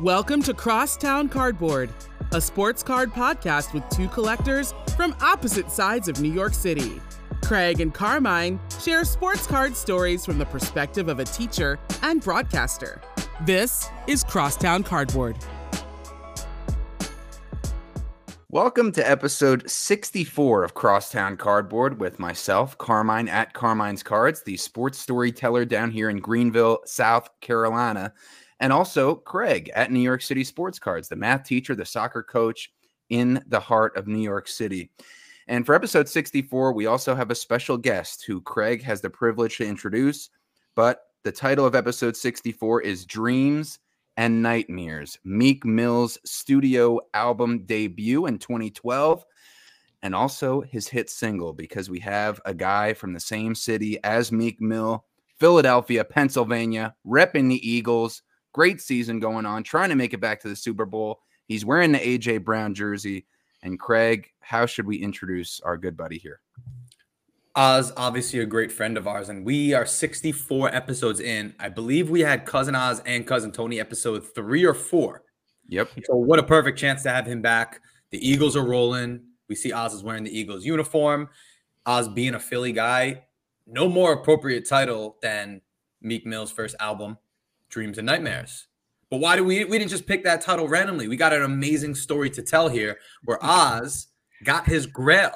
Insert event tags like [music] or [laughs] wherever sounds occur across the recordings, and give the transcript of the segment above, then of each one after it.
Welcome to Crosstown Cardboard, a sports card podcast with two collectors from opposite sides of New York City. Craig and Carmine share sports card stories from the perspective of a teacher and broadcaster. This is Crosstown Cardboard. Welcome to episode 64 of Crosstown Cardboard with myself, Carmine at Carmine's Cards, the sports storyteller down here in Greenville, South Carolina, and also Craig at New York City Sports Cards, the math teacher, the soccer coach in the heart of New York City. And for episode 64, we also have a special guest who Craig has the privilege to introduce. But the title of episode 64 is Dreams and Nightmares, Meek Mill's studio album debut in 2012, and also his hit single, because we have a guy from the same city as Meek Mill, Philadelphia, Pennsylvania, repping the Eagles. Great season going on, trying to make it back to the Super Bowl. He's wearing the AJ Brown jersey. And Craig, how should we introduce our good buddy here? Oz, obviously a great friend of ours, and we are 64 episodes in. I believe we had cousin Oz and cousin Tony episode three or four. Yep. So what a perfect chance to have him back. The Eagles are rolling. We see Oz is wearing the Eagles uniform. Oz being a Philly guy, no more appropriate title than Meek Mill's first album, Dreams and Nightmares. But why do we we didn't just pick that title randomly? We got an amazing story to tell here where Oz got his grail.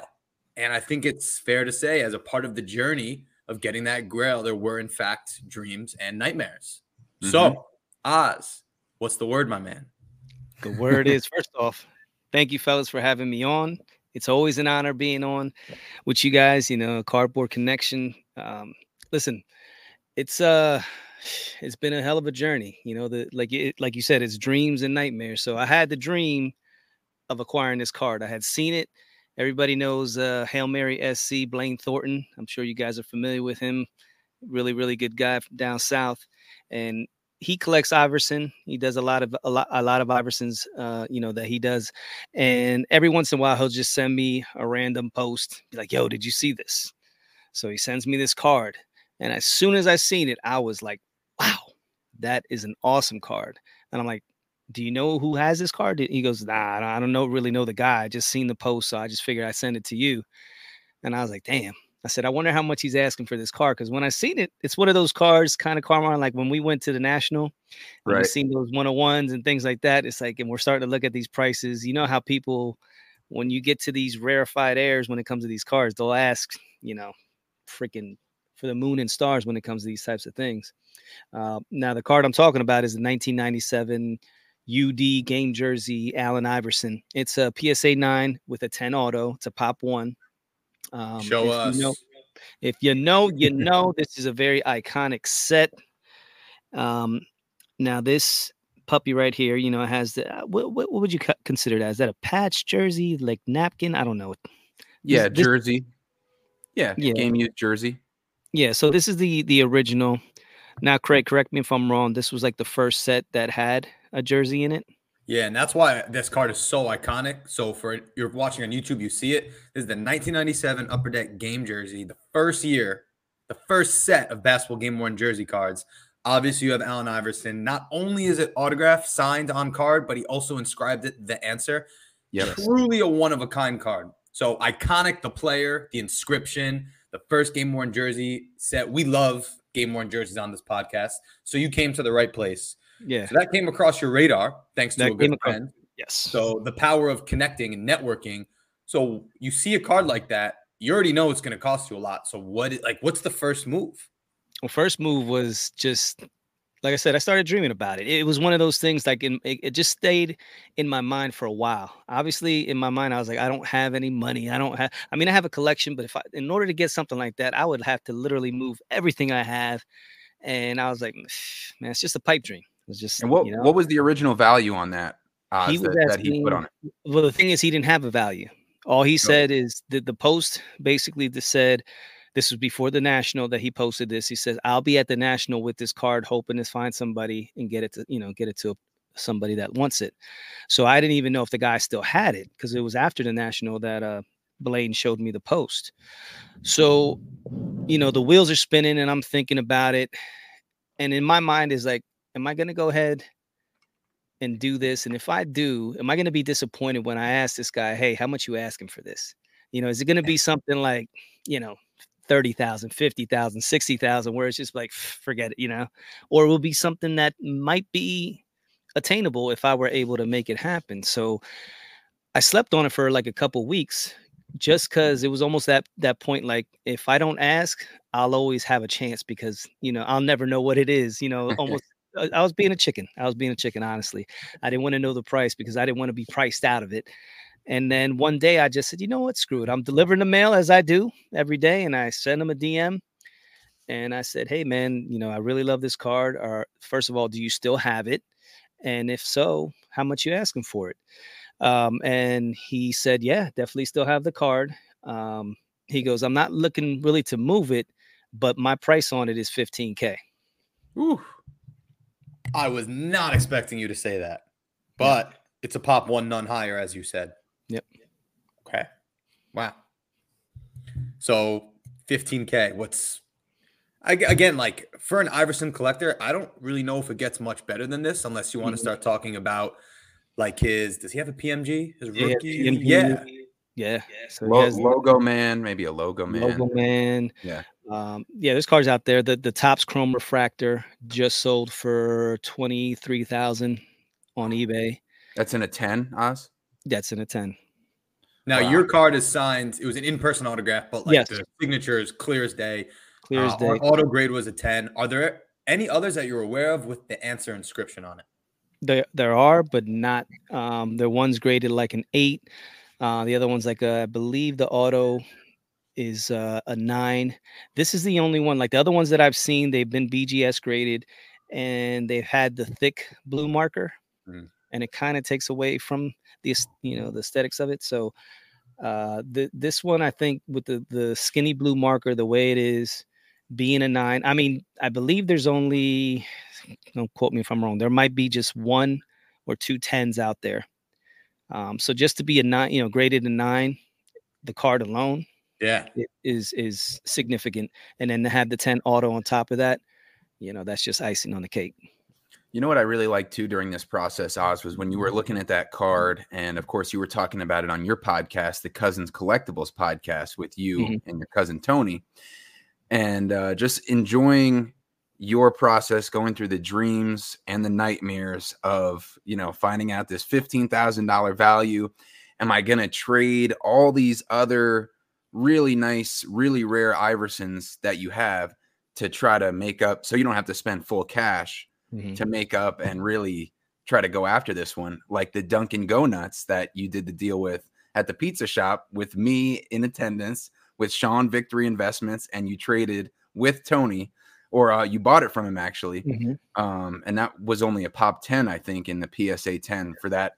And I think it's fair to say, as a part of the journey of getting that grail, there were in fact dreams and nightmares. Mm-hmm. So, Oz, what's the word, my man? The word is first off, thank you, fellas, for having me on. It's always an honor being on with you guys. You know, Cardboard Connection. Um, listen, it's uh it's been a hell of a journey. You know, the like it, like you said, it's dreams and nightmares. So I had the dream of acquiring this card. I had seen it. Everybody knows uh, Hail Mary SC Blaine Thornton. I'm sure you guys are familiar with him. Really, really good guy down south, and he collects Iverson. He does a lot of a lot, a lot of Iversons, uh, you know, that he does. And every once in a while, he'll just send me a random post, be like, "Yo, did you see this?" So he sends me this card, and as soon as I seen it, I was like, "Wow, that is an awesome card." And I'm like, do you know who has this card? He goes, nah, I don't know, really know the guy. I just seen the post, so I just figured I'd send it to you. And I was like, damn. I said, I wonder how much he's asking for this card. Cause when I seen it, it's one of those cards, kind of Carmine, like when we went to the national, right. we seen those one on ones and things like that. It's like, and we're starting to look at these prices. You know how people, when you get to these rarefied airs, when it comes to these cards, they'll ask, you know, freaking for the moon and stars when it comes to these types of things. Uh, now, the card I'm talking about is the 1997 UD game jersey, Allen Iverson. It's a PSA 9 with a 10 auto. It's a pop one. Um, Show us. You know, if you know, you [laughs] know, this is a very iconic set. Um, now, this puppy right here, you know, it has the, uh, what, what, what would you consider that? Is that a patch jersey, like napkin? I don't know. Yeah, this, jersey. Yeah, yeah, game used jersey. Yeah, so this is the the original. Now, Craig, correct me if I'm wrong. This was like the first set that had a jersey in it. Yeah, and that's why this card is so iconic. So for you're watching on YouTube, you see it. This is the 1997 Upper Deck game jersey, the first year, the first set of basketball game worn jersey cards. Obviously, you have Allen Iverson. Not only is it autographed, signed on card, but he also inscribed it the answer. Yes. Truly a one of a kind card. So iconic, the player, the inscription, the first game worn jersey set. We love game worn jerseys on this podcast. So you came to the right place. Yeah. So that came across your radar thanks to a good across, friend. Yes. So the power of connecting and networking. So you see a card like that, you already know it's going to cost you a lot. So what like what's the first move? Well, first move was just like I said, I started dreaming about it. It was one of those things like in, it, it, just stayed in my mind for a while. Obviously, in my mind, I was like, I don't have any money. I don't have. I mean, I have a collection, but if I, in order to get something like that, I would have to literally move everything I have. And I was like, man, it's just a pipe dream. It's just. And what you know, what was the original value on that? Uh, he that, that, he put on it. Well, the thing is, he didn't have a value. All he said is that the post basically just said this was before the national that he posted this. He says, "I'll be at the national with this card, hoping to find somebody and get it to you know get it to somebody that wants it." So I didn't even know if the guy still had it because it was after the national that uh Blaine showed me the post. So, you know, the wheels are spinning and I'm thinking about it. And in my mind is like, am I going to go ahead and do this? And if I do, am I going to be disappointed when I ask this guy, hey, how much you asking for this? You know, is it going to be something like, you know, 30,000, 50,000, 60,000, where it's just like, forget it, you know, or it will be something that might be attainable if I were able to make it happen. So I slept on it for like a couple weeks just because it was almost that that point like if i don't ask i'll always have a chance because you know i'll never know what it is you know [laughs] almost uh, i was being a chicken. I was being a chicken honestly. I didn't want to know the price because i didn't want to be priced out of it and then one day i just said you know what screw it i'm delivering the mail as i do every day and i sent him a dm and i said hey man you know i really love this card or first of all do you still have it and if so how much you asking for it um, and he said, Yeah, definitely still have the card. Um, he goes, I'm not looking really to move it, but my price on it is 15K. Ooh. I was not expecting you to say that, but it's a pop one, none higher, as you said. Yep. Okay. Wow. So 15K. What's I, again like for an Iverson collector? I don't really know if it gets much better than this unless you want to mm-hmm. start talking about like his does he have a PMG? His rookie? Yeah. PMG. Yeah. yeah. So Lo- logo man, maybe a logo man. Logo man. Yeah. Um, yeah, there's cars out there. The the Topps chrome refractor just sold for twenty three thousand on eBay. That's in a 10, Oz? That's in a 10. Now wow. your card is signed. It was an in-person autograph, but like yes. the signature is clear as day. Clear as uh, day. Auto grade was a 10. Are there any others that you're aware of with the answer inscription on it? There, there are, but not. Um, the one's graded like an eight. Uh, the other one's like a, I believe the auto is uh, a nine. This is the only one. Like the other ones that I've seen, they've been BGS graded, and they've had the thick blue marker, mm. And it kind of takes away from the you know the aesthetics of it. So uh, the this one, I think, with the the skinny blue marker, the way it is, being a nine. I mean, I believe there's only don't quote me if I'm wrong. There might be just one or two tens out there. Um, so just to be a nine, you know, graded a nine, the card alone, yeah, is is significant. And then to have the 10 auto on top of that, you know, that's just icing on the cake. You know what I really liked too during this process, Oz, was when you were looking at that card, and of course you were talking about it on your podcast, the Cousins Collectibles podcast, with you mm-hmm. and your cousin Tony, and uh, just enjoying your process going through the dreams and the nightmares of you know finding out this $15,000 value am I going to trade all these other really nice really rare Iversons that you have to try to make up so you don't have to spend full cash mm-hmm. to make up and really try to go after this one like the Dunkin' Go Nuts that you did the deal with at the pizza shop with me in attendance with Sean Victory Investments and you traded with Tony or uh, you bought it from him actually. Mm-hmm. Um, and that was only a pop 10, I think, in the PSA 10 for that.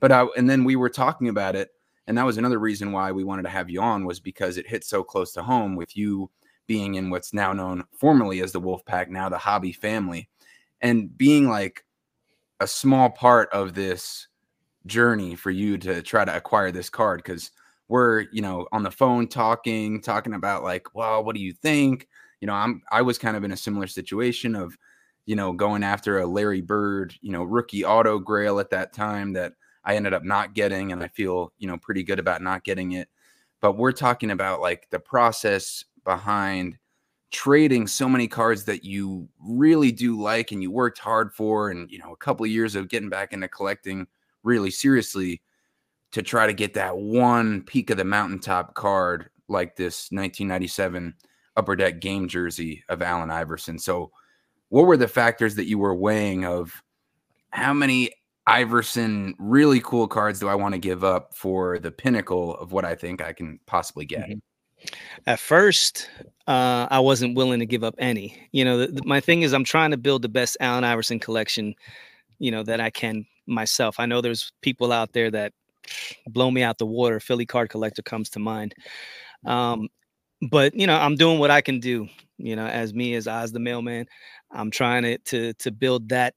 But I, and then we were talking about it, and that was another reason why we wanted to have you on was because it hit so close to home with you being in what's now known formerly as the Wolf Pack, now the Hobby family, and being like a small part of this journey for you to try to acquire this card because we're you know on the phone talking talking about like well what do you think you know, I'm I was kind of in a similar situation of, you know, going after a Larry Bird, you know, rookie auto grail at that time that I ended up not getting, and I feel, you know, pretty good about not getting it. But we're talking about like the process behind trading so many cards that you really do like and you worked hard for and you know a couple of years of getting back into collecting really seriously to try to get that one peak of the mountaintop card like this 1997 upper deck game jersey of Allen Iverson. So, what were the factors that you were weighing of how many Iverson really cool cards do I want to give up for the pinnacle of what I think I can possibly get? Mm-hmm. At first, uh, I wasn't willing to give up any. You know, my thing is I'm trying to build the best Allen Iverson collection, you know, that I can myself. I know there's people out there that blow me out the water. Philly card collector comes to mind. Um, but you know, I'm doing what I can do. You know, as me as Oz the mailman, I'm trying to to to build that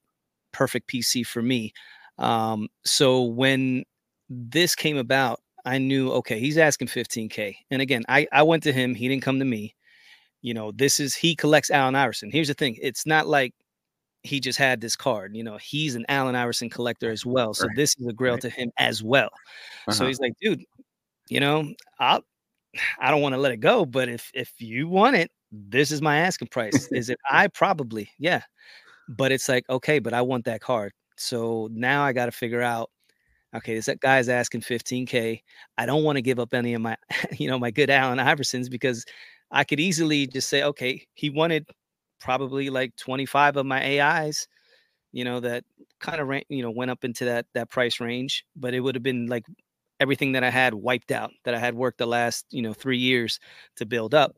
perfect PC for me. Um, so when this came about, I knew okay, he's asking 15k. And again, I I went to him. He didn't come to me. You know, this is he collects Allen Iverson. Here's the thing: it's not like he just had this card. You know, he's an Allen Iverson collector as well. So Right. this is a grail Right. to him as well. So Uh-huh. he's like, dude, you know, I [sighs] I don't want to let it go, but if if you want it, this is my asking price. Is it I probably, yeah. But it's like, okay, but I want that card. So now I got to figure out, okay, this guy's asking 15K. I don't want to give up any of my, [laughs] you know, my good Allen Iversons because I could easily just say, okay, he wanted probably like 25 of my AIs, you know, that kind of, you know, went up into that that price range, but it would have been like everything that I had wiped out that I had worked the last, you know, three years to build up.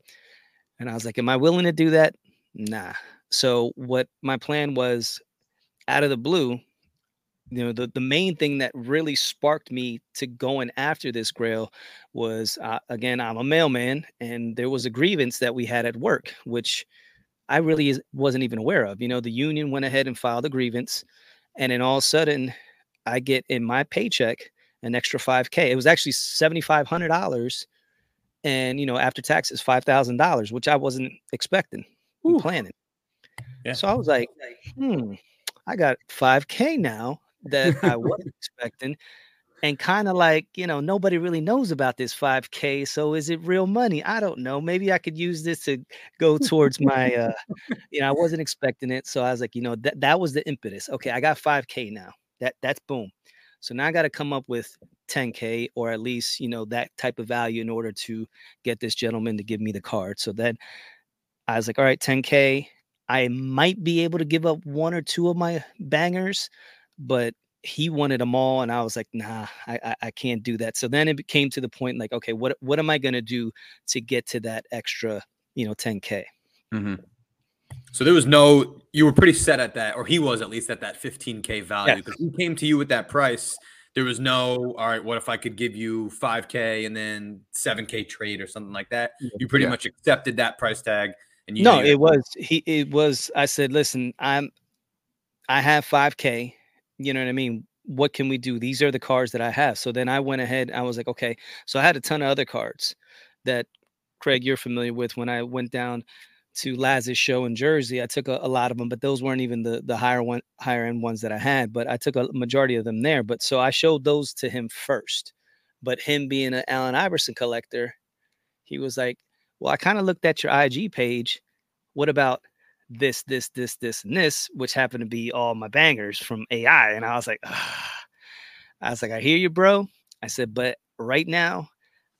And I was like, am I willing to do that? Nah. So what my plan was out of the blue, you know, the, the main thing that really sparked me to going after this grail was uh, again, I'm a mailman and there was a grievance that we had at work, which I really is- wasn't even aware of. You know, the union went ahead and filed a grievance, and then all of a sudden, I get in my paycheck an extra 5K. It was actually $7,500. And, you know, after taxes, $5,000, which I wasn't expecting, planning. Yeah. So I was like, hmm, I got 5K now that I [laughs] wasn't expecting. And kind of like, you know, nobody really knows about this 5K. So is it real money? I don't know. Maybe I could use this to go towards my, uh, you know, I wasn't expecting it. So I was like, you know, that, that was the impetus. Okay, I got 5K now. That That's boom. So now I got to come up with 10K or at least, you know, that type of value in order to get this gentleman to give me the card. So then I was like, all right, 10K. I might be able to give up one or two of my bangers, but he wanted them all. And I was like, nah, I, I, I can't do that. So then it came to the point like, okay, what, what am I going to do to get to that extra, you know, 10K? Mhm. So there was no, you were pretty set at that, or he was at least at that 15K value because he came to you with that price. There was no, all right, what if I could give you 5K and then 7K trade or something like that? You pretty Yeah. much accepted that price tag. And you no, it was he. It was. I said, listen, I'm. I have five k. You know what I mean. What can we do? These are the cards that I have. So then I went ahead. I was like, okay. So I had a ton of other cards that Craig you're familiar with. When I went down to Laz's show in Jersey, I took a, a lot of them, but those weren't even the the higher one, higher end ones that I had. But I took a majority of them there. But so I showed those to him first. But him being an Allen Iverson collector, he was like, well, I kind of looked at your IG page. What about this, this, this, this, and this, which happened to be all my bangers from AI? And I was like, "Ah." I was like, I hear you, bro. I said, but right now,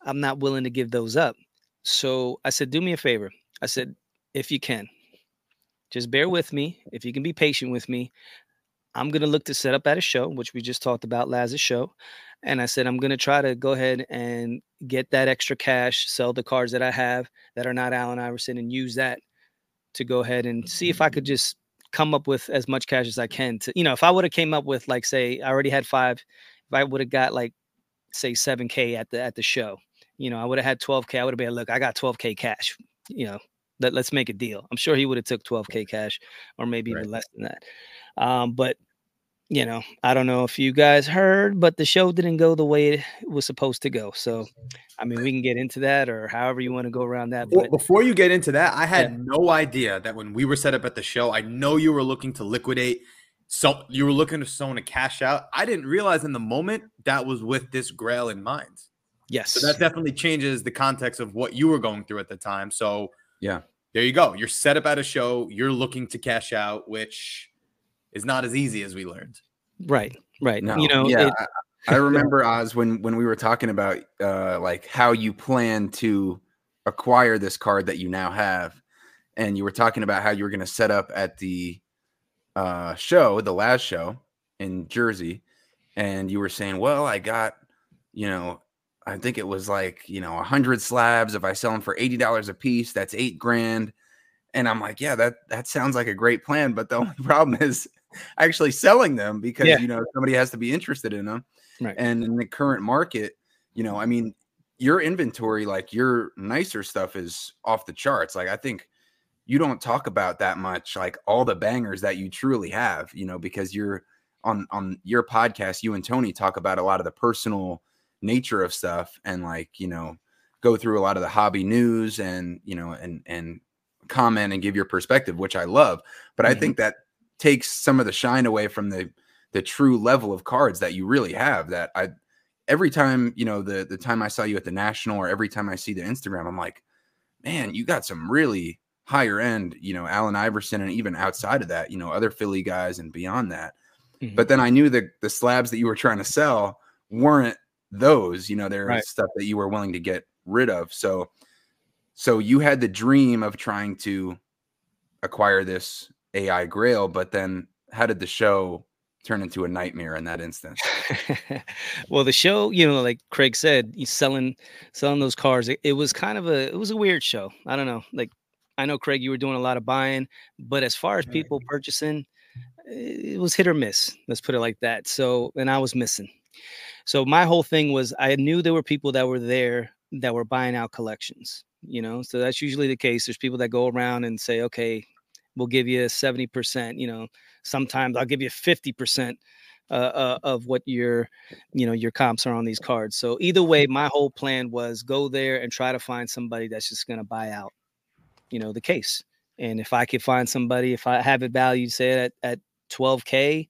I'm not willing to give those up. So I said, do me a favor. I said, if you can, just bear with me. If you can be patient with me, I'm gonna look to set up at a show, which we just talked about Laz's show. And I said, I'm gonna try to go ahead and get that extra cash, sell the cards that I have that are not Allen Iverson, and use that to go ahead and see if I could just come up with as much cash as I can to, you know, if I would have came up with like say I already had five, if I would have got like say 7k at the at the show, you know, I would have had 12k. I would have been look, I got 12k cash, you know, let, let's make a deal. I'm sure he would have took 12k cash or maybe Right. even less than that. Um, but you know, I don't know if you guys heard, but the show didn't go the way it was supposed to go. So, I mean, we can get into that or however you want to go around that. Before, But before you get into that, I had Yeah. no idea that when we were set up at the show, I know you were looking to liquidate. So you were looking for someone to cash out. I didn't realize in the moment that was with this grail in mind. yes, So that definitely changes the context of what you were going through at the time. So Yeah. there you go. You're set up at a show. You're looking to cash out, which is not as easy as we learned. right, right. No, You know, yeah, it- I, I [laughs] remember Oz when when we were talking about uh like how you plan to acquire this card that you now have, and you were talking about how you were going to set up at the uh show, the last show in Jersey, and you were saying, well, I got, you know, I think it was like you know a hundred slabs. If I sell them for eighty dollars a piece, that's eight grand. And I'm like, yeah, that that sounds like a great plan, but the [laughs] only problem is actually selling them because Yeah. you know somebody has to be interested in them. Right. And in the current market, you know, I mean, your inventory, like your nicer stuff, is off the charts. Like I think you don't talk about that much, like all the bangers that you truly have, you know, because you're on on your podcast. You and Tony talk about a lot of the personal nature of stuff, and like you know, go through a lot of the hobby news, and you know, and and comment and give your perspective, which I love. But I Mhm. think that takes some of the shine away from the the true level of cards that you really have. That I every time you know the the time I saw you at the national or every time I see the Instagram, I'm like, man, you got some really higher end, you know, Allen Iverson, and even outside of that, you know, other Philly guys and beyond that. Mm-hmm. But then I knew that the slabs that you were trying to sell weren't those, you know, they're right. stuff that you were willing to get rid of. So, so you had the dream of trying to acquire this AI Grail, but then how did the show turn into a nightmare in that instance? [laughs] well, the show, you know, like Craig said, he's selling selling those cars. It, it was kind of a it was a weird show. I don't know. Like I know Craig, you were doing a lot of buying, but as far as people purchasing, it was hit or miss. Let's put it like that. So, and I was missing. So my whole thing was I knew there were people that were there that were buying out collections, you know. So that's usually the case. There's people that go around and say, okay, we'll give you 70%, you know, sometimes I'll give you 50% uh, uh, of what your, you know, your comps are on these cards. So either way, my whole plan was go there and try to find somebody that's just going to buy out, you know, the case. And if I could find somebody, if I have it valued, say at, at 12K,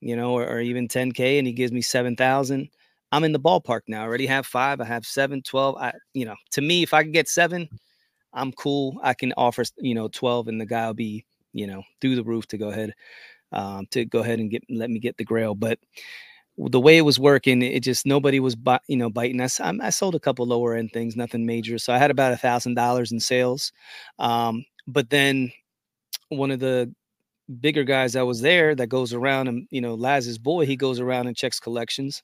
you know, or, or even 10K and he gives me 7,000, I'm in the ballpark now. I already have five. I have seven, 12. I, you know, to me, if I could get seven, I'm cool. I can offer, you know, 12 and the guy will be, you know, through the roof to go ahead, um, to go ahead and get, let me get the grail. But the way it was working, it just, nobody was, you know, biting us. I, I sold a couple lower end things, nothing major. So I had about a thousand dollars in sales. Um, but then one of the bigger guys that was there that goes around and, you know, Laz's boy, he goes around and checks collections.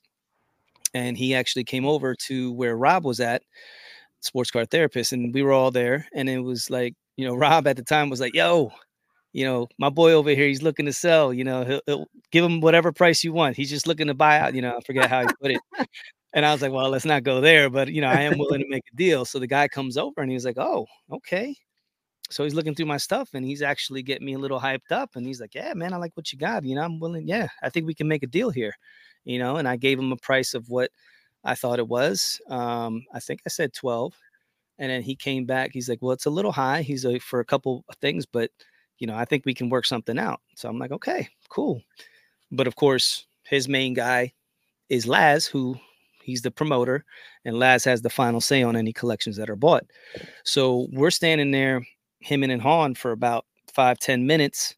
And he actually came over to where Rob was at sports car therapist, and we were all there. And it was like, you know, [laughs] Rob at the time was like, "Yo, you know, my boy over here, he's looking to sell. You know, he'll, he'll give him whatever price you want. He's just looking to buy out. You know, I forget how he put it." [laughs] and I was like, "Well, let's not go there, but you know, I am willing to make a deal." So the guy comes over and he's like, "Oh, okay." So he's looking through my stuff and he's actually getting me a little hyped up. And he's like, Yeah, man, I like what you got. You know, I'm willing. Yeah, I think we can make a deal here. You know, and I gave him a price of what I thought it was. Um, I think I said 12. And then he came back. He's like, well, it's a little high. He's like, for a couple of things, but you know, I think we can work something out. So I'm like, okay, cool. But of course, his main guy is Laz, who he's the promoter, and Laz has the final say on any collections that are bought. So we're standing there, him and Han, for about five, ten minutes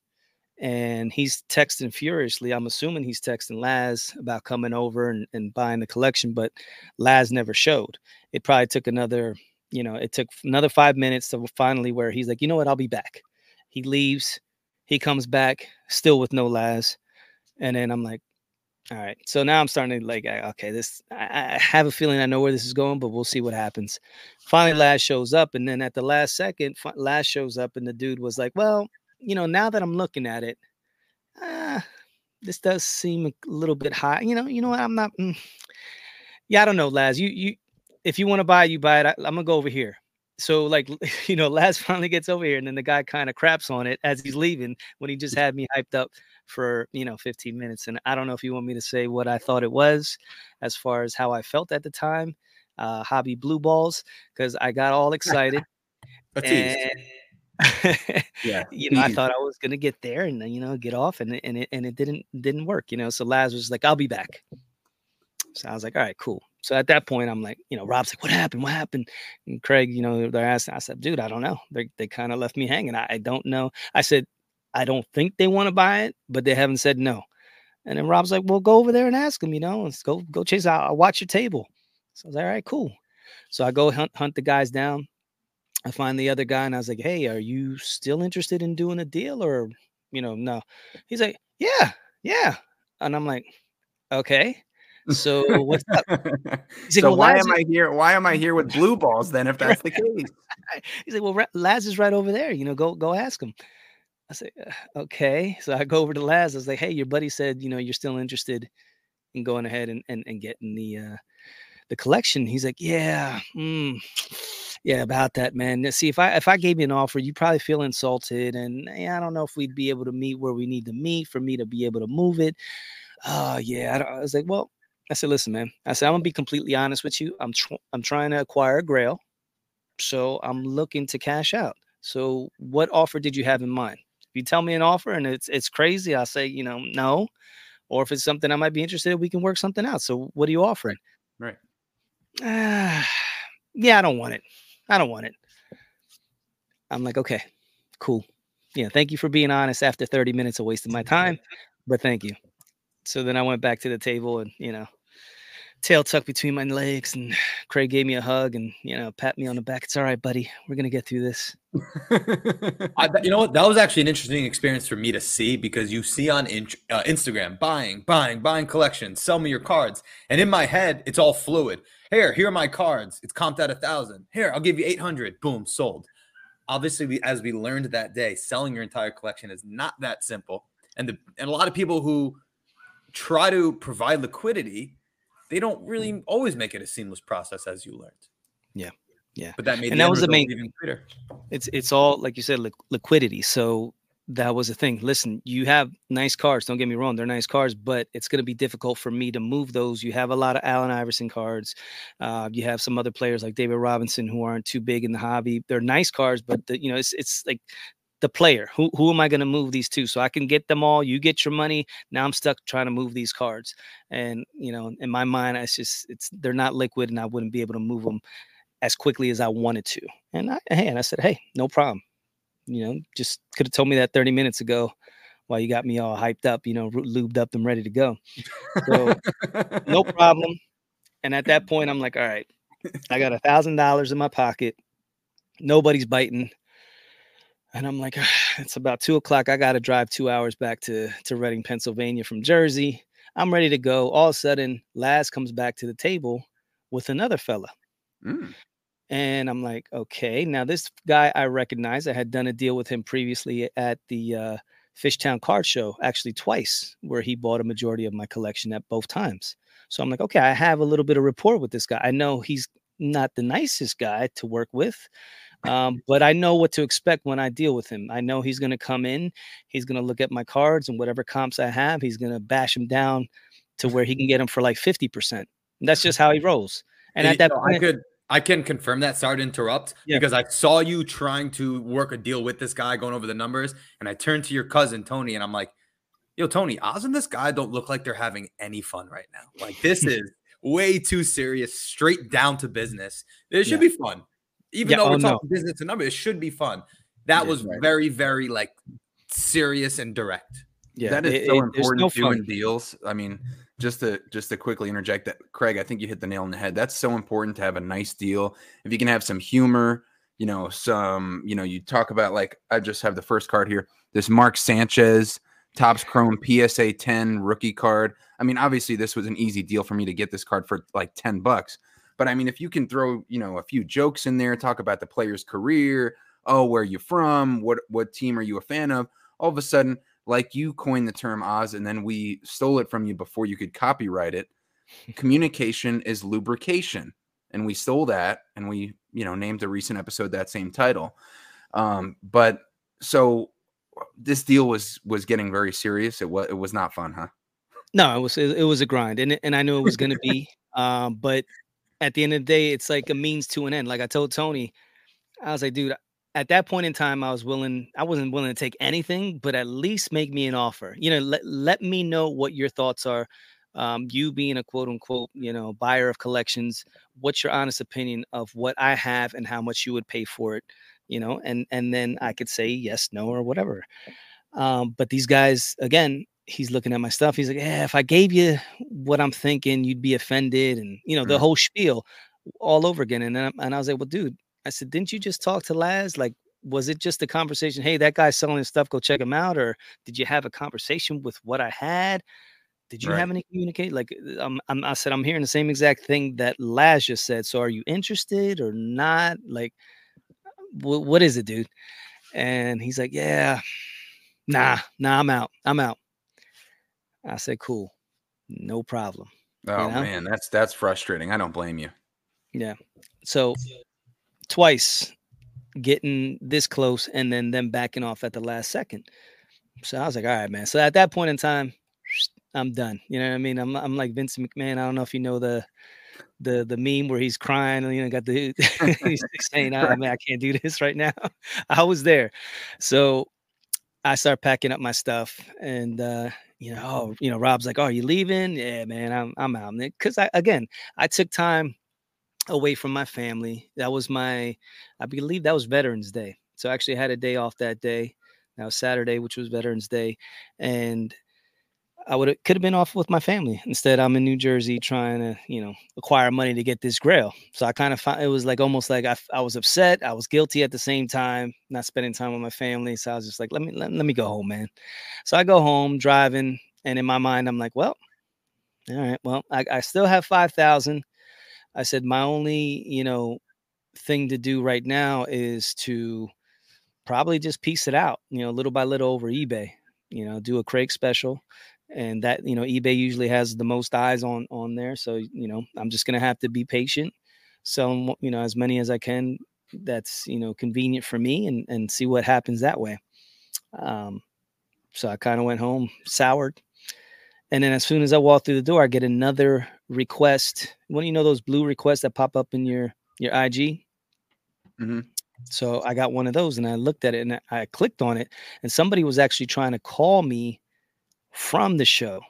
and he's texting furiously. I'm assuming he's texting Laz about coming over and, and buying the collection, but Laz never showed. It probably took another, you know, it took another five minutes to finally where he's like, you know what, I'll be back. He leaves, he comes back still with no Laz. And then I'm like, all right. So now I'm starting to like, okay, this, I, I have a feeling I know where this is going, but we'll see what happens. Finally, Laz shows up. And then at the last second, Laz shows up and the dude was like, well, you know, now that I'm looking at it, uh, this does seem a little bit high. You know, you know what? I'm not. Mm, yeah, I don't know, Laz. You you, if you want to buy, you buy it. I, I'm gonna go over here. So like, [laughs] you know, Laz finally gets over here, and then the guy kind of craps on it as he's leaving when he just had me hyped up for you know 15 minutes. And I don't know if you want me to say what I thought it was, as far as how I felt at the time. Uh, hobby blue balls because I got all [laughs] excited. and, yeah, [laughs] you know, I thought I was gonna get there and you know get off, and and it and it didn't didn't work. You know, so Laz was like, "I'll be back." So I was like, "All right, cool." So at that point, I'm like, you know, Rob's like, "What happened? What happened?" And Craig, you know, they're asking. I said, "Dude, I don't know. They they kind of left me hanging. I, I don't know." I said, "I don't think they want to buy it, but they haven't said no." And then Rob's like, "Well, go over there and ask them. You know, let's go go chase. I'll, I'll watch your table." So I was like, "All right, cool." So I go hunt hunt the guys down. I find the other guy and I was like, "Hey, are you still interested in doing a deal or, you know, no?" He's like, "Yeah, yeah." And I'm like, "Okay." So what's up? [laughs] He's like, so well, why Laz am I here? Why am I here with blue balls then? If [laughs] that's the case, [laughs] he's like, "Well, Laz is right over there. You know, go go ask him." I say, "Okay." So I go over to Laz. I was like, "Hey, your buddy said, you know, you're still interested in going ahead and and, and getting the uh, the collection." He's like, "Yeah." Mm yeah, about that, man. See, if I if I gave you an offer, you probably feel insulted, and yeah, I don't know if we'd be able to meet where we need to meet for me to be able to move it. Oh yeah, I, I was like, well, I said, listen, man. I said I'm gonna be completely honest with you. I'm tr- I'm trying to acquire a Grail, so I'm looking to cash out. So, what offer did you have in mind? If you tell me an offer and it's it's crazy, I'll say, you know, no. Or if it's something I might be interested in, we can work something out. So what are you offering? Right. Uh, [sighs] yeah, I don't want it. I don't want it. I'm like, okay, cool. Yeah, thank you for being honest after 30 minutes of wasting my time, [laughs] but thank you. So then I went back to the table and, you know, tail tucked between my legs and [sighs] Craig gave me a hug and, you know, pat me on the back. It's all right, buddy. We're going to get through this. I, you know what? That was actually an interesting experience for me to see because you see on in, uh, Instagram buying, buying, buying collections, sell me your cards. And in my head, it's all fluid. Here, here are my cards. It's comped at a thousand. Here, I'll give you 800. Boom, sold. Obviously, we, as we learned that day, selling your entire collection is not that simple. And, the, and a lot of people who try to provide liquidity, they don't really hmm. always make it a seamless process as you learned. Yeah. Yeah. But that made and that was the main even greater. It's it's all like you said, li- liquidity. So that was the thing. Listen, you have nice cards. Don't get me wrong; they're nice cards, but it's going to be difficult for me to move those. You have a lot of Allen Iverson cards. Uh, you have some other players like David Robinson who aren't too big in the hobby. They're nice cards, but the, you know, it's it's like the player. Who who am I going to move these to? So I can get them all. You get your money. Now I'm stuck trying to move these cards, and you know, in my mind, it's just it's they're not liquid, and I wouldn't be able to move them as quickly as I wanted to. And I, hey, and I said, hey, no problem. You know, just could have told me that 30 minutes ago while you got me all hyped up, you know, lubed up and ready to go. So no [laughs] problem. And at that point, I'm like, all right, I got a thousand dollars in my pocket. Nobody's biting. And I'm like, it's about two o'clock. I got to drive two hours back to, to Reading, Pennsylvania from Jersey. I'm ready to go. All of a sudden, Laz comes back to the table with another fella. Mm. And I'm like, okay, now this guy I recognize. I had done a deal with him previously at the uh, Fishtown Card Show, actually twice, where he bought a majority of my collection at both times. So I'm like, okay, I have a little bit of rapport with this guy. I know he's not the nicest guy to work with, um, [laughs] but I know what to expect when I deal with him. I know he's going to come in, he's going to look at my cards and whatever comps I have, he's going to bash them down to where he can get them for like 50%. And that's just how he [laughs] rolls. And at that point, I could I can confirm that. Sorry to interrupt Yeah. because I saw you trying to work a deal with this guy, going over the numbers, and I turned to your cousin Tony, and I'm like, "Yo, Tony, Oz and this guy don't look like they're having any fun right now. Like this [laughs] is way too serious, straight down to business. It should be fun, even Yeah, though oh, we're oh, no. talking business and numbers. It should be fun. That Yeah, was right. very, very like serious and direct. yeah, that is it- so it- important no too in fun. deals. I mean, just to just to quickly interject that, Craig, I think you hit the nail on the head. That's so important to have a nice deal. If you can have some humor, you know, some, you know, you talk about like I just have the first card here. This Mark Sanchez Topps Chrome PSA 10 rookie card. I mean, obviously this was an easy deal for me to get this card for like 10 bucks. But I mean, if you can throw, you know, a few jokes in there, talk about the player's career, oh, where are you from, what what team are you a fan of? All of a sudden, like you coined the term Oz, and then we stole it from you before you could copyright it. [laughs] Communication is lubrication, and we stole that, and we, you know, named a recent episode that same title. Um, but so this deal was was getting very serious. It was it was not fun, huh? No, it was it, it was a grind, and and I knew it was going to be. [laughs] um, but at the end of the day, it's like a means to an end. Like I told Tony, I was like, dude, at that point in time, I was willing. I wasn't willing to take anything, but at least make me an offer. You know, let let me know what your thoughts are. Um, you being a quote unquote, you know, buyer of collections, what's your honest opinion of what I have and how much you would pay for it? You know, and and then I could say yes, no, or whatever. Um, but these guys, again, he's looking at my stuff. He's like, yeah, if I gave you what I'm thinking, you'd be offended, and you know the whole spiel all over again. And then, and I was like, well, dude, I said, didn't you just talk to Laz? Like, was it just a conversation? Hey, that guy's selling his stuff. Go check him out. Or did you have a conversation with what I had? Did you Right. have any communicate? Like, uh, I'm, I'm, I said, I'm hearing the same exact thing that Laz just said. So, are you interested or not? Like, wh- what is it, dude? And he's like, yeah, nah, nah, I'm out. I'm out. I said, cool, no problem. Oh know? man, that's that's frustrating. I don't blame you. Yeah. So twice getting this close and then them backing off at the last second. So I was like, all right, man. So at that point in time, [sniffs] I'm done. You know what I mean? I'm I'm like Vincent McMahon. I don't know if you know the the the meme where he's crying and you know got the [laughs] he's [laughs] saying, I, man, I can't do this right now. [laughs] I was there. So I start packing up my stuff, and uh, you know, oh, you know, Rob's like, "Oh, are you leaving?" Yeah, man, I'm I'm out. Because I again, I took time away from my family. That was my, I believe that was Veterans Day. So I actually had a day off that day. Was Saturday, which was Veterans Day, and I would have could have been off with my family. Instead, I'm in New Jersey trying to, you know, acquire money to get this grail. So I kind of found it was like almost like I, I was upset. I was guilty at the same time, not spending time with my family. So I was just like, let me let, let me go home, man. So I go home driving, and in my mind, I'm like, well, all right, well, I, I still have five thousand. I said my only, you know, thing to do right now is to probably just piece it out, you know, little by little over eBay. You know, do a Craig special and that you know ebay usually has the most eyes on on there so you know i'm just gonna have to be patient sell them, you know as many as i can that's you know convenient for me and and see what happens that way um so i kind of went home soured and then as soon as i walk through the door i get another request when you know those blue requests that pop up in your your ig mm-hmm. so i got one of those and i looked at it and i clicked on it and somebody was actually trying to call me from the show,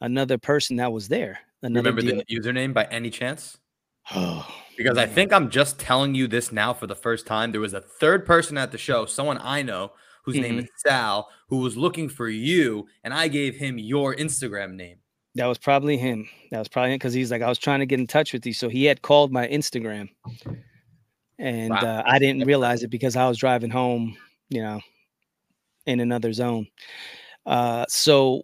another person that was there. Remember deal. the username by any chance? [sighs] because I think I'm just telling you this now for the first time. There was a third person at the show, someone I know, whose mm-hmm. name is Sal, who was looking for you, and I gave him your Instagram name. That was probably him. That was probably him because he's like, I was trying to get in touch with you. So he had called my Instagram. And wow. uh, I didn't realize it because I was driving home, you know, in another zone. Uh, so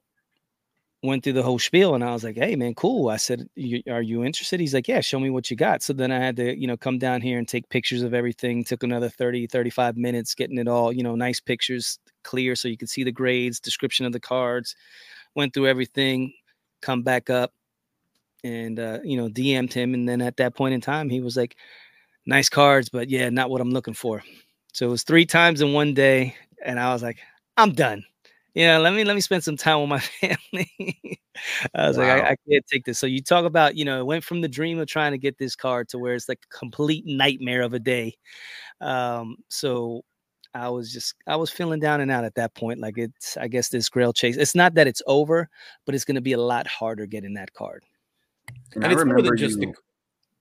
went through the whole spiel and I was like, Hey man, cool. I said, are you interested? He's like, yeah, show me what you got. So then I had to, you know, come down here and take pictures of everything. Took another 30, 35 minutes getting it all, you know, nice pictures clear. So you could see the grades, description of the cards, went through everything, come back up and, uh, you know, DM'd him. And then at that point in time, he was like, nice cards, but yeah, not what I'm looking for. So it was three times in one day. And I was like, I'm done yeah, let me let me spend some time with my [laughs] family. I was wow. like, I, I, can't take this. So you talk about, you know, it went from the dream of trying to get this card to where it's like a complete nightmare of a day. Um, so I was just I was feeling down and out at that point. Like it's I guess this grail chase. It's not that it's over, but it's gonna be a lot harder getting that card. And, and it's more than just you... the...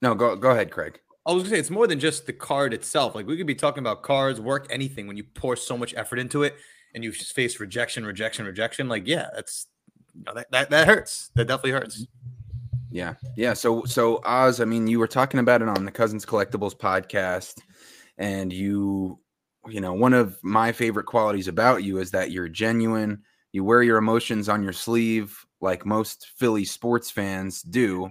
No, go go ahead, Craig. I was gonna say it's more than just the card itself. Like we could be talking about cards, work, anything. When you pour so much effort into it, and you just face rejection, rejection, rejection, like yeah, that's you know, that, that that hurts. That definitely hurts. Mm-hmm. Yeah, yeah. So so Oz, I mean, you were talking about it on the Cousins Collectibles podcast, and you, you know, one of my favorite qualities about you is that you're genuine. You wear your emotions on your sleeve, like most Philly sports fans do,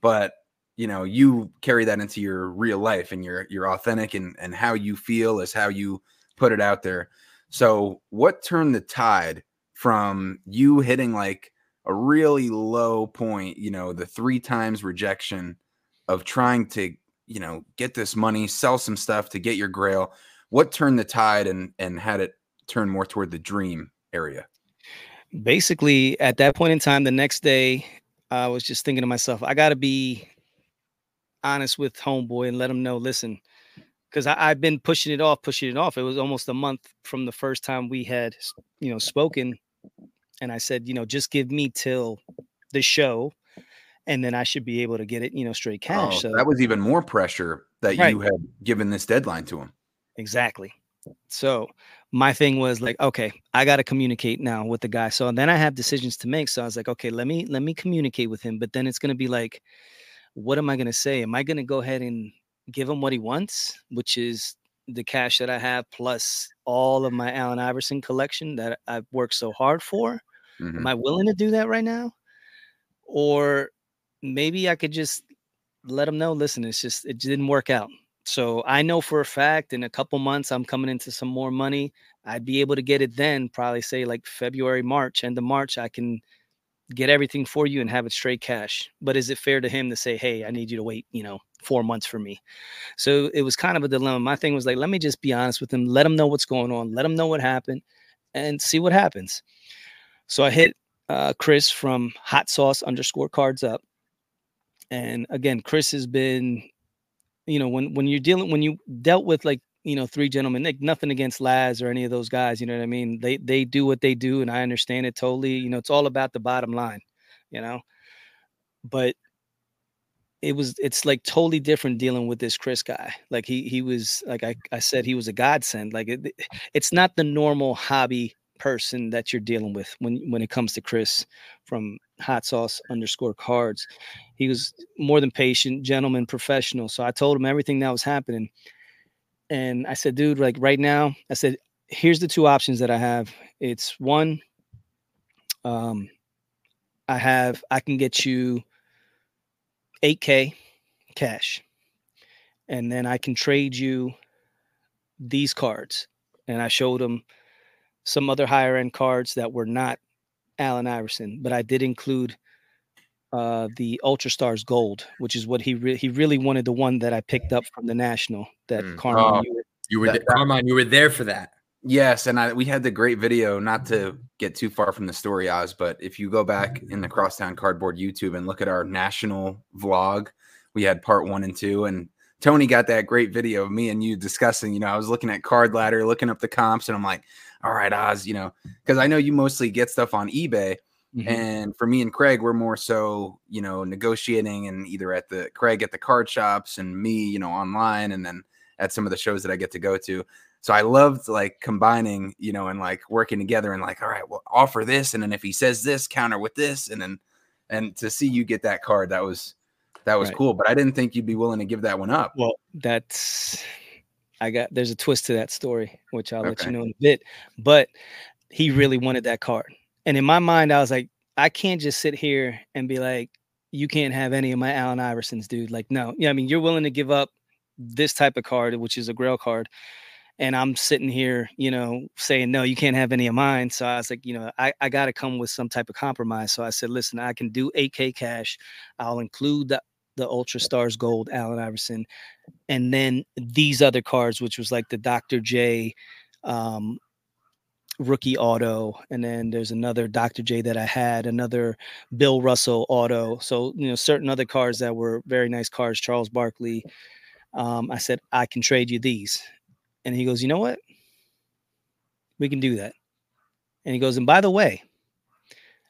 but you know you carry that into your real life and you're you're authentic and and how you feel is how you put it out there so, what turned the tide from you hitting like a really low point, you know, the three times rejection of trying to, you know, get this money, sell some stuff to get your grail? What turned the tide and and had it turn more toward the dream area? Basically, at that point in time, the next day, I was just thinking to myself, I got to be honest with homeboy and let him know, listen, because I've been pushing it off, pushing it off. It was almost a month from the first time we had, you know, spoken, and I said, you know, just give me till the show, and then I should be able to get it, you know, straight cash. Oh, so that was even more pressure that right. you had given this deadline to him. Exactly. So my thing was like, okay, I got to communicate now with the guy. So then I have decisions to make. So I was like, okay, let me let me communicate with him. But then it's gonna be like, what am I gonna say? Am I gonna go ahead and give him what he wants, which is the cash that I have plus all of my Allen Iverson collection that I've worked so hard for. Mm-hmm. Am I willing to do that right now? Or maybe I could just let him know, listen, it's just it didn't work out. So I know for a fact in a couple months I'm coming into some more money. I'd be able to get it then, probably say like February, March, end of March, I can get everything for you and have it straight cash. But is it fair to him to say, hey, I need you to wait, you know, four months for me? So it was kind of a dilemma. My thing was like, let me just be honest with him, let him know what's going on, let him know what happened, and see what happens. So I hit uh, Chris from Hot Sauce underscore cards up. And again, Chris has been, you know, when when you're dealing when you dealt with like you know, three gentlemen. Like nothing against Laz or any of those guys. You know what I mean? They they do what they do, and I understand it totally. You know, it's all about the bottom line. You know, but it was it's like totally different dealing with this Chris guy. Like he he was like I, I said he was a godsend. Like it, it's not the normal hobby person that you're dealing with when when it comes to Chris from hot sauce underscore cards. He was more than patient, gentleman, professional. So I told him everything that was happening. And I said, dude, like right now, I said, here's the two options that I have. It's one, um, I have I can get you 8K cash. And then I can trade you these cards. And I showed him some other higher end cards that were not Allen Iverson, but I did include uh, the Ultra Stars Gold, which is what he re- he really wanted the one that I picked up from the National. That mm. Carmine, oh, you were, you were that, Carmine, you were there for that. Yes, and I, we had the great video. Not to get too far from the story, Oz, but if you go back in the Crosstown Cardboard YouTube and look at our national vlog, we had part one and two, and Tony got that great video of me and you discussing. You know, I was looking at Card Ladder, looking up the comps, and I'm like, all right, Oz, you know, because I know you mostly get stuff on eBay. Mm-hmm. And for me and Craig, we're more so, you know, negotiating and either at the Craig at the card shops and me, you know, online and then at some of the shows that I get to go to. So I loved like combining, you know, and like working together and like, all right, well, offer this. And then if he says this, counter with this. And then, and to see you get that card, that was, that was right. cool. But I didn't think you'd be willing to give that one up. Well, that's, I got, there's a twist to that story, which I'll okay. let you know in a bit. But he mm-hmm. really wanted that card. And in my mind, I was like, I can't just sit here and be like, you can't have any of my Allen Iversons, dude. Like, no. Yeah, I mean, you're willing to give up this type of card, which is a grail card. And I'm sitting here, you know, saying, no, you can't have any of mine. So I was like, you know, I, I got to come with some type of compromise. So I said, listen, I can do 8K cash. I'll include the, the Ultra Stars Gold, Allen Iverson. And then these other cards, which was like the Dr. J, um, rookie auto and then there's another dr j that i had another bill russell auto so you know certain other cars that were very nice cars charles barkley um, i said i can trade you these and he goes you know what we can do that and he goes and by the way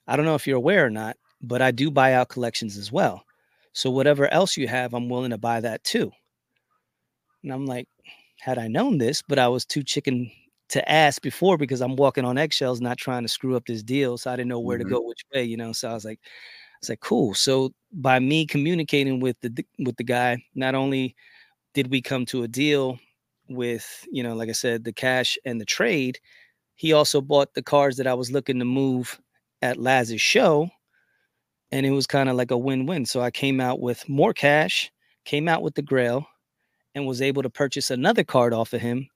i don't know if you're aware or not but i do buy out collections as well so whatever else you have i'm willing to buy that too and i'm like had i known this but i was too chicken to ask before because I'm walking on eggshells, not trying to screw up this deal. So I didn't know where mm-hmm. to go, which way, you know. So I was like, I was like, cool. So by me communicating with the with the guy, not only did we come to a deal with, you know, like I said, the cash and the trade, he also bought the cars that I was looking to move at Laz's show. And it was kind of like a win-win. So I came out with more cash, came out with the grail, and was able to purchase another card off of him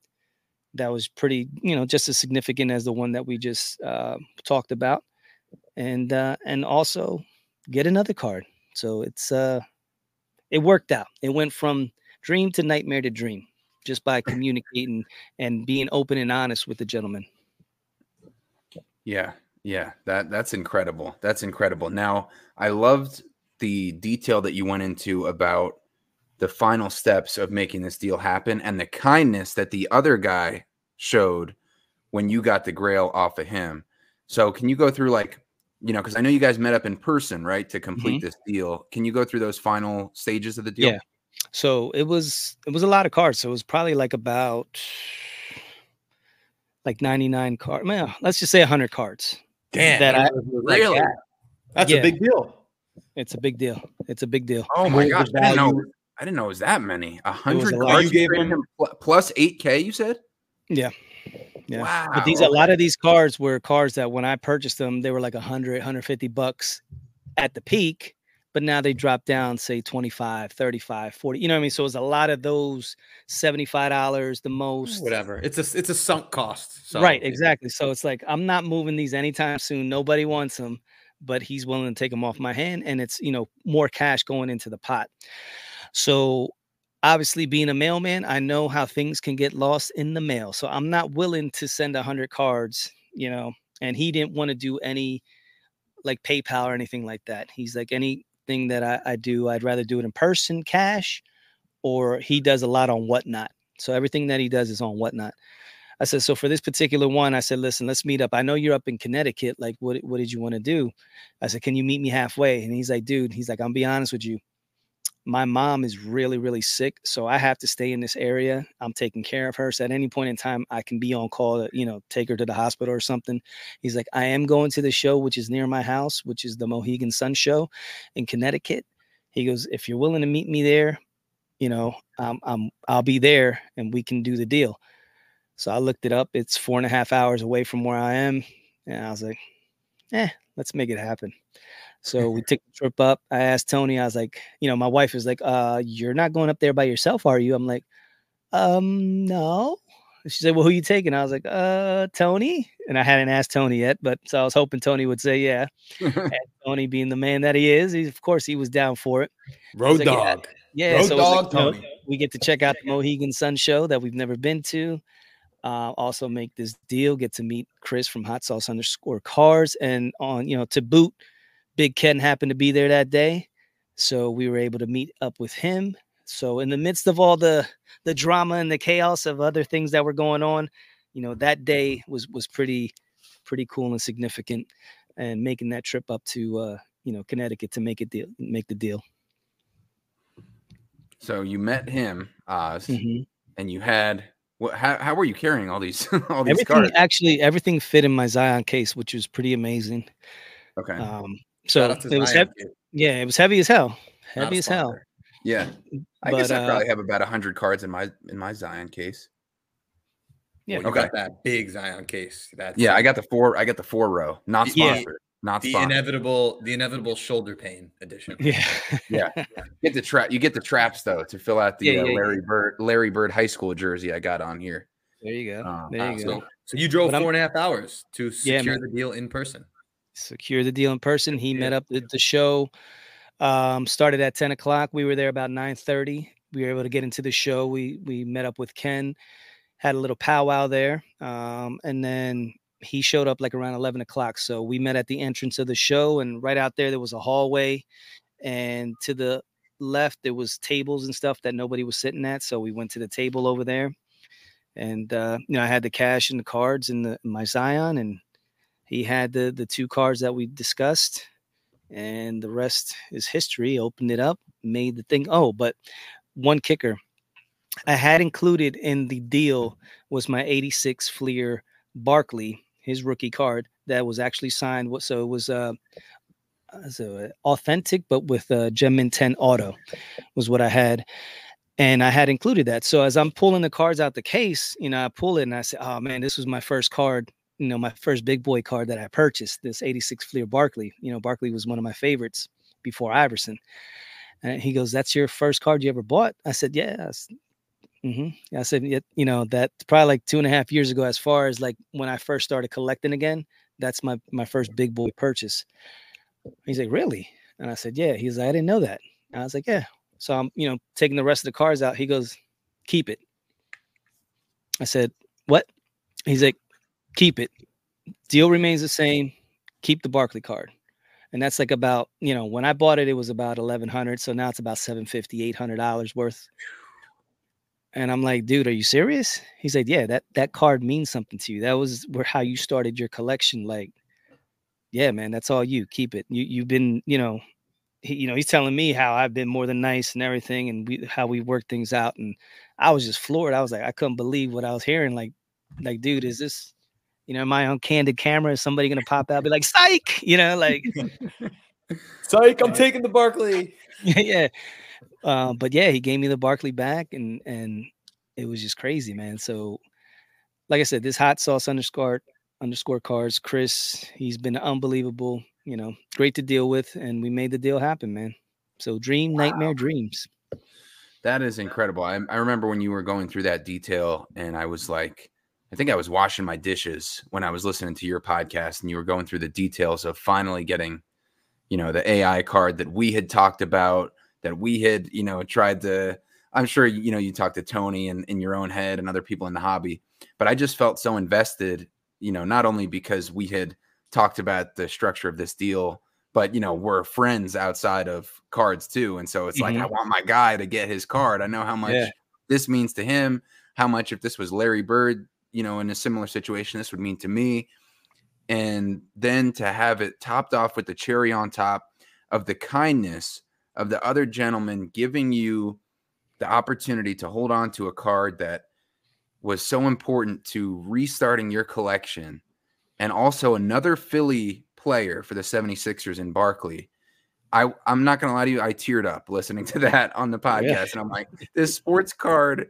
that was pretty, you know, just as significant as the one that we just uh, talked about, and uh, and also get another card. So it's uh, it worked out. It went from dream to nightmare to dream just by [laughs] communicating and being open and honest with the gentleman. Yeah, yeah, that that's incredible. That's incredible. Now, I loved the detail that you went into about the final steps of making this deal happen and the kindness that the other guy showed when you got the grail off of him. So can you go through like, you know, because I know you guys met up in person, right, to complete mm-hmm. this deal. Can you go through those final stages of the deal? Yeah. So it was it was a lot of cards. So it was probably like about like 99 cards. Man, let's just say 100 cards. Damn. That I, really? Like, That's yeah. a big deal. It's a big deal. It's a big deal. Oh my gosh. I didn't know I didn't know it was that many. A hundred cards. You gave him plus eight K. You said. Yeah. Yeah. Wow. But these a lot of these cars were cars that when I purchased them, they were like 100, 150 bucks at the peak, but now they drop down, say 25, 35, 40. You know what I mean? So it's a lot of those $75 the most. Whatever. It's a it's a sunk cost. So. Right, exactly. So it's like I'm not moving these anytime soon. Nobody wants them, but he's willing to take them off my hand and it's, you know, more cash going into the pot. So obviously being a mailman, I know how things can get lost in the mail. So I'm not willing to send a hundred cards, you know, and he didn't want to do any like PayPal or anything like that. He's like anything that I, I do, I'd rather do it in person, cash, or he does a lot on whatnot. So everything that he does is on whatnot. I said, so for this particular one, I said, listen, let's meet up. I know you're up in Connecticut. Like, what what did you want to do? I said, can you meet me halfway? And he's like, dude, he's like, I'm be honest with you. My mom is really, really sick. So I have to stay in this area. I'm taking care of her. So at any point in time, I can be on call to, you know, take her to the hospital or something. He's like, I am going to the show, which is near my house, which is the Mohegan Sun show in Connecticut. He goes, if you're willing to meet me there, you know, um, I'm I'll be there and we can do the deal. So I looked it up. It's four and a half hours away from where I am. And I was like, eh, let's make it happen. So we took the trip up. I asked Tony, I was like, you know, my wife was like, uh, you're not going up there by yourself, are you? I'm like, um, no. She said, Well, who you taking? I was like, uh, Tony. And I hadn't asked Tony yet, but so I was hoping Tony would say yeah. [laughs] and Tony being the man that he is, he of course he was down for it. Road like, dog. Yeah, yeah Road so dog like, know, we get to check out the Mohegan Sun show that we've never been to. Uh, also make this deal, get to meet Chris from Hot Sauce underscore cars. And on, you know, to boot, Big Ken happened to be there that day. So we were able to meet up with him. So in the midst of all the the drama and the chaos of other things that were going on, you know, that day was was pretty pretty cool and significant. And making that trip up to uh, you know, Connecticut to make it deal make the deal. So you met him, Oz, Mhm. and you had what? How, how were you carrying all these [laughs] all these Everything cards? actually everything fit in my Zion case, which was pretty amazing. Okay, Um, so it was heavy, kid. yeah, it was heavy as hell, heavy as hell. yeah. I guess I uh, probably have about hundred cards in my in my Zion case. Yeah. Well, you Okay. got that big Zion case. That's Yeah, uh, I got the four. I got the four row, not Yeah. sponsored, not the sponsored. inevitable, the inevitable shoulder pain edition. [laughs] Yeah, Yeah. Get the trap. You get the traps though to fill out the Yeah, uh, yeah, yeah. Larry Bird Larry Bird high school jersey I got on here. there you go. Um, there you So, go. so you drove But I'm- four and a half hours to secure man. the deal in person. Secure the deal in person. He met up at the show. Um, started at ten o'clock. We were there about nine thirty. We were able to get into the show. We we met up with Ken, had a little powwow there, um, and then he showed up like around eleven o'clock. So we met at the entrance of the show, and right out there there was a hallway, and to the left there was tables and stuff that nobody was sitting at. So we went to the table over there, and uh, you know I had the cash and the cards and the my Zion, and he had the the two cards that we discussed, and the rest is history. Opened it up, made the thing. Oh, but one kicker I had included in the deal was my 86 Fleer Barkley, his rookie card that was actually signed. So it was uh so authentic, but with uh, Gem Mint 10 Auto was what I had. And I had included that. So as I'm pulling the cards out the case, you know, I pull it and I say, oh man, this was my first card, you know, my first big boy card that I purchased, this 86 Fleer Barkley. You know, Barkley was one of my favorites before Iverson. And he goes, That's your first card you ever bought? I said, Yeah. hmm I said, You know, that's probably like two and a half years ago, as far as like when I first started collecting again. That's my my first big boy purchase. He's like, Really? And I said, Yeah. He's like, I didn't know that. And I was like, Yeah. So I'm, you know, taking the rest of the cards out. He goes, Keep it. I said, What? He's like, Keep it. Deal remains the same. Keep the Barkley card. And that's like about, you know, when I bought it, it was about 1100 So now it's about 750 $800 worth. And I'm like, dude, are you serious? He's like, yeah, that, that card means something to you. That was where how you started your collection. Like, yeah, man, that's all you. Keep it. You, you've been, you know, he, you know, he's telling me how I've been more than nice and everything, and we how we worked things out. And I was just floored. I was like, I couldn't believe what I was hearing. Like, like, dude, is this, you know, am I on candid camera? Is somebody gonna pop out, be like, psych, you know, like, [laughs] Psych, I'm taking the Barkley. [laughs] yeah. Uh, but yeah, he gave me the Barkley back, and and it was just crazy, man. So, like I said, this hot sauce underscore underscore cars, Chris, he's been unbelievable. You know, great to deal with, and we made the deal happen, man. So, dream, nightmare, dreams. That is incredible. I, I remember when you were going through that detail, and I was like, I think I was washing my dishes when I was listening to your podcast, and you were going through the details of finally getting, you know, the AI card that we had talked about, that we had, you know, tried to. I'm sure you know you talked to Tony and in your own head and other people in the hobby, but I just felt so invested, you know, not only because we had talked about the structure of this deal, but you know, we're friends outside of cards too. And so it's like, Mhm. I want my guy to get his card. I know how much Yeah. this means to him. how much if this was Larry Bird, you know, in a similar situation, this would mean to me. And then to have it topped off with the cherry on top of the kindness of the other gentleman giving you the opportunity to hold on to a card that was so important to restarting your collection and also another Philly player for the 76ers in Barkley. I, I'm not going to lie to you. I teared up listening to that on the podcast. Yeah. And I'm like, this sports card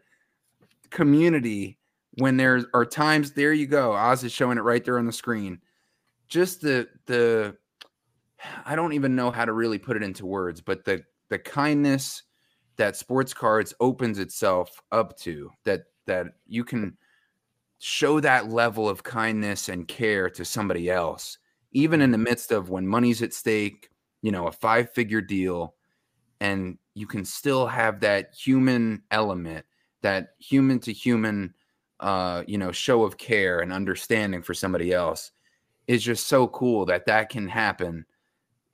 community, when there are times, there you go. Oz is showing it right there on the screen. Just the, the, I don't even know how to really put it into words, but the, the kindness that sports cards opens itself up to that, that you can show that level of kindness and care to somebody else, even in the midst of when money's at stake, you know, a five figure deal, and you can still have that human element, that human to human, uh, you know, show of care and understanding for somebody else is just so cool that that can happen,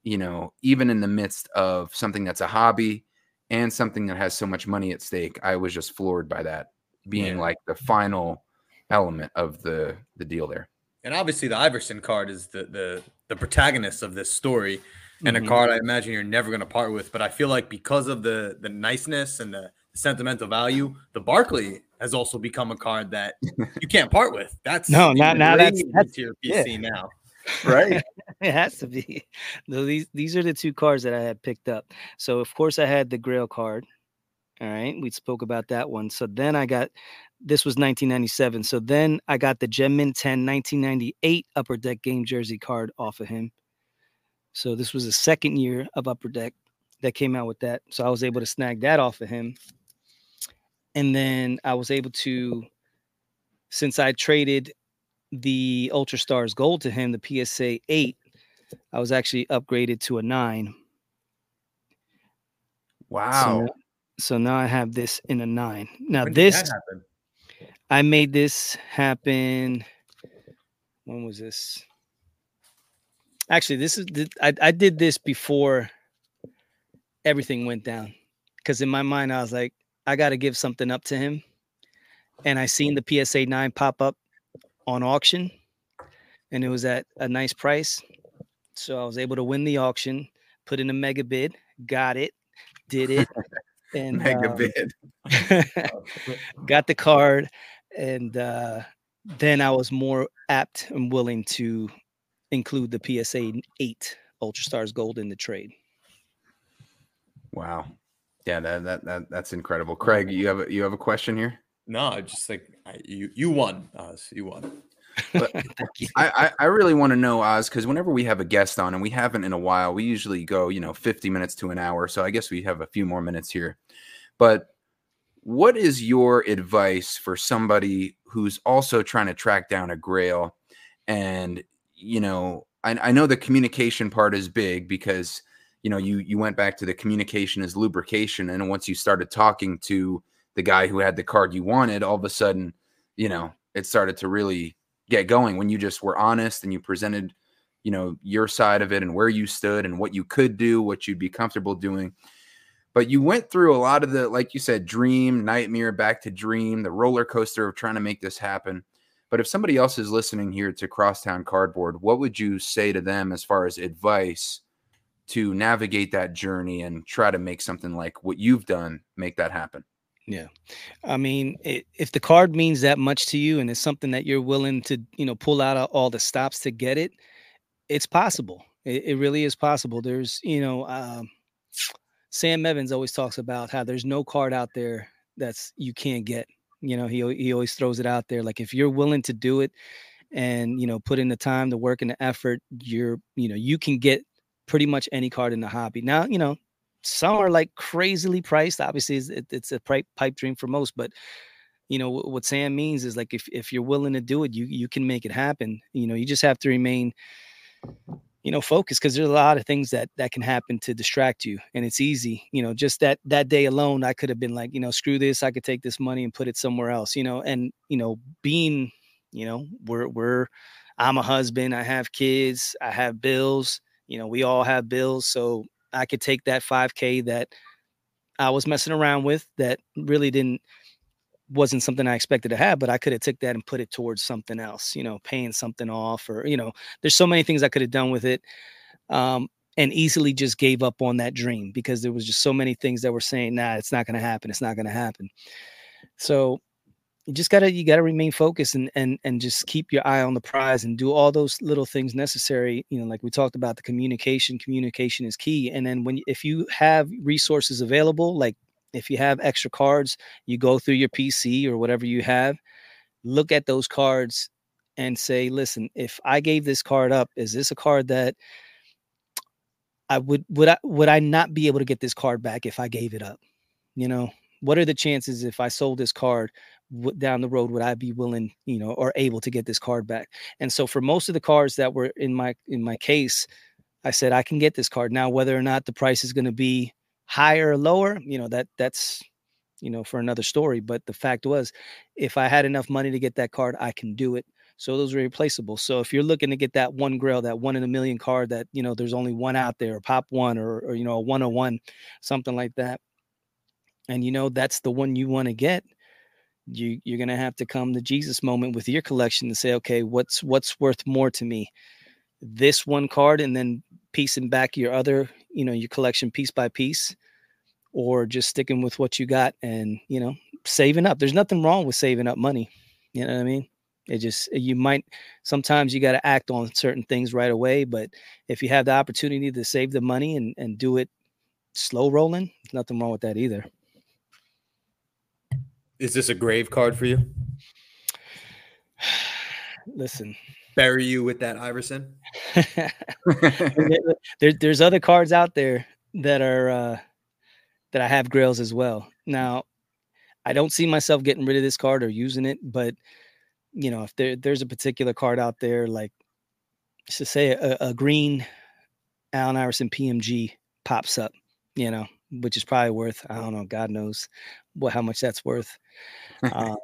you know, even in the midst of something that's a hobby and something that has so much money at stake. I was just floored by that being yeah. like the final element of the the deal there. And obviously, the Iverson card is the the the protagonist of this story, and mm-hmm. a card I imagine you're never going to part with. But I feel like because of the the niceness and the sentimental value, the Barkley has also become a card that you can't part with. That's no, not now. That's that's your PC yeah. now, right? [laughs] it has to be. Though these these are the two cards that I had picked up. So of course I had the Grail card. All right, we spoke about that one. So then I got this was 1997. So then I got the Gem Mint 10 1998 Upper Deck game jersey card off of him. So this was the second year of Upper Deck that came out with that. So I was able to snag that off of him. And then I was able to, since I traded the Ultra Stars Gold to him, the PSA 8, I was actually upgraded to a 9. Wow. So, so now I have this in a 9. Now this I made this happen. When was this? Actually, this is I, I did this before everything went down. Because in my mind, I was like, I got to give something up to him. And I seen the PSA 9 pop up on auction, and it was at a nice price. So I was able to win the auction, put in a mega bid, got it, did it, [laughs] and mega um, bid. [laughs] got the card, and uh, then I was more apt and willing to include the PSA eight Ultra Stars Gold in the trade. Wow, yeah, that, that that that's incredible. Craig, you have a, you have a question here? No, I just like I, you you won, Oz. You won. But [laughs] I, I really want to know Oz because whenever we have a guest on and we haven't in a while, we usually go you know 50 minutes to an hour. So I guess we have a few more minutes here. But what is your advice for somebody who's also trying to track down a grail and you know I, I, know the communication part is big because you know you you went back to the communication as lubrication and once you started talking to the guy who had the card you wanted all of a sudden you know it started to really get going when you just were honest and you presented you know your side of it and where you stood and what you could do what you'd be comfortable doing but you went through a lot of the, like you said, dream, nightmare, back to dream, the roller coaster of trying to make this happen. But if somebody else is listening here to Crosstown Cardboard, what would you say to them as far as advice to navigate that journey and try to make something like what you've done make that happen? Yeah. I mean, it, if the card means that much to you and it's something that you're willing to, you know, pull out all the stops to get it, it's possible. It, it really is possible. There's, you know, um, Sam Evans always talks about how there's no card out there that's you can't get. You know, he he always throws it out there. Like if you're willing to do it and you know put in the time, the work, and the effort, you're you know you can get pretty much any card in the hobby. Now you know some are like crazily priced. Obviously, it's, it's a pipe dream for most, but you know what Sam means is like if if you're willing to do it, you you can make it happen. You know, you just have to remain you know focus because there's a lot of things that that can happen to distract you and it's easy you know just that that day alone i could have been like you know screw this i could take this money and put it somewhere else you know and you know being you know we're we're i'm a husband i have kids i have bills you know we all have bills so i could take that 5k that i was messing around with that really didn't wasn't something I expected to have, but I could have took that and put it towards something else, you know, paying something off or, you know, there's so many things I could have done with it. Um, and easily just gave up on that dream because there was just so many things that were saying, nah, it's not going to happen. It's not going to happen. So you just gotta you gotta remain focused and and and just keep your eye on the prize and do all those little things necessary you know like we talked about the communication communication is key. And then when if you have resources available like if you have extra cards you go through your pc or whatever you have look at those cards and say listen if i gave this card up is this a card that i would would i would i not be able to get this card back if i gave it up? You know what are the chances if i sold this card down the road would I be willing, you know, or able to get this card back? And so for most of the cards that were in my in my case, I said I can get this card. Now whether or not the price is going to be higher or lower, you know, that that's you know for another story, but the fact was if I had enough money to get that card, I can do it. So those are replaceable. So if you're looking to get that one grail, that one in a million card that, you know, there's only one out there, pop one or, or you know, a 101, something like that. And you know that's the one you want to get you you're gonna have to come to Jesus moment with your collection to say, okay, what's what's worth more to me? This one card and then piecing back your other, you know, your collection piece by piece, or just sticking with what you got and you know, saving up. There's nothing wrong with saving up money. You know what I mean? It just you might sometimes you got to act on certain things right away, but if you have the opportunity to save the money and, and do it slow rolling, nothing wrong with that either. Is this a grave card for you? [sighs] Listen, bury you with that Iverson. [laughs] there, there's other cards out there that are uh, that I have grails as well. Now, I don't see myself getting rid of this card or using it, but you know, if there there's a particular card out there, like to say a, a green Allen Iverson PMG pops up, you know, which is probably worth I don't know, God knows what how much that's worth. [laughs] Uh,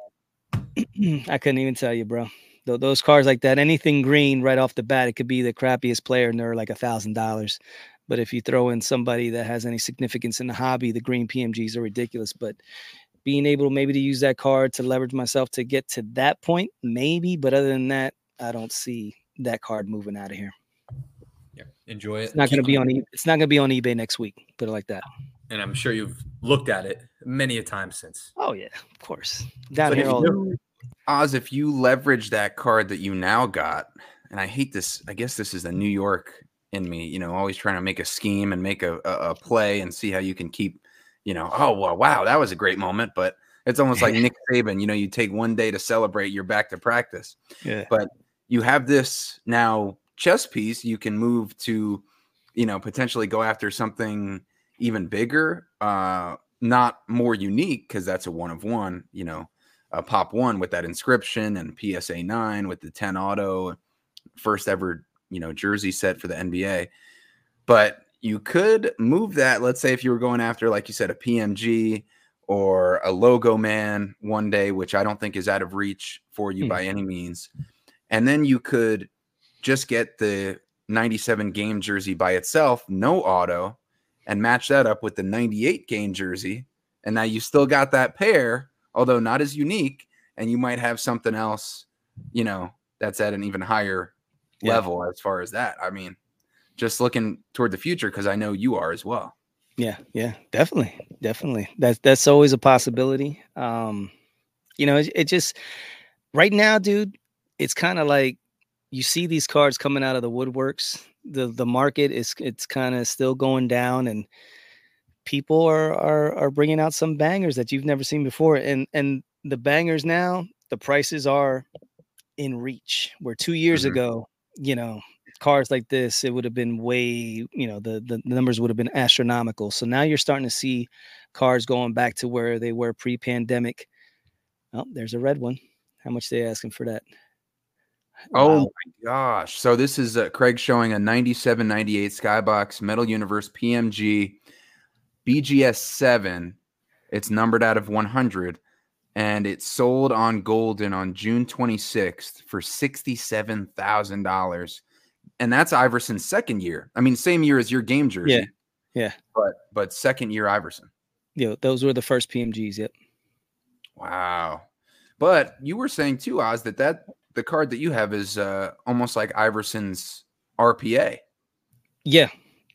[clears throat] I couldn't even tell you, bro. Th- those cars like that, anything green right off the bat, it could be the crappiest player, and they're like a thousand dollars. But if you throw in somebody that has any significance in the hobby, the green PMGs are ridiculous. But being able maybe to use that card to leverage myself to get to that point, maybe. But other than that, I don't see that card moving out of here. Yeah, enjoy it. It's not going to be on. E- it's not going to be on eBay next week. Put it like that and I'm sure you've looked at it many a time since. Oh yeah, of course. Down here, all you, Oz, if you leverage that card that you now got, and I hate this. I guess this is the New York in me. You know, always trying to make a scheme and make a, a, a play and see how you can keep. You know, oh well, wow, that was a great moment, but it's almost like [laughs] Nick Saban. You know, you take one day to celebrate, you're back to practice. Yeah. But you have this now chess piece. You can move to, you know, potentially go after something even bigger, uh, not more unique because that's a one of one, you know, a pop one with that inscription and PSA nine with the 10 auto, first ever, you know, jersey set for the NBA. But you could move that, let's say if you were going after, like you said, a PMG or a logo man one day, which I don't think is out of reach for you mm. by any means. And then you could just get the 97 game jersey by itself, no auto, and match that up with the 98 game jersey. And now you still got that pair, although not as unique. And you might have something else, you know, that's at an even higher yeah. level as far as that. I mean, just looking toward the future because I know you are as well. Yeah, yeah, definitely, definitely. That's that's always a possibility. Um, you know, it, it just right now, dude, it's kind of like you see these cards coming out of the woodworks the the market is it's kind of still going down and people are, are are bringing out some bangers that you've never seen before and and the bangers now the prices are in reach where 2 years mm-hmm. ago you know cars like this it would have been way you know the, the numbers would have been astronomical. So now you're starting to see cars going back to where they were pre-pandemic. Oh there's a red one. How much they asking for that Oh wow. my gosh. So this is uh, Craig showing a 97 98 Skybox Metal Universe PMG BGS 7. It's numbered out of 100 and it sold on Goldin on June 26th for $67,000. And that's Iverson's second year. I mean, same year as your game jersey. Yeah. Yeah. But but second year Iverson. Yeah, those were the first PMGs, yep. Wow. But you were saying too, Oz, that that the card that you have is uh, almost like Iverson's RPA. Yeah,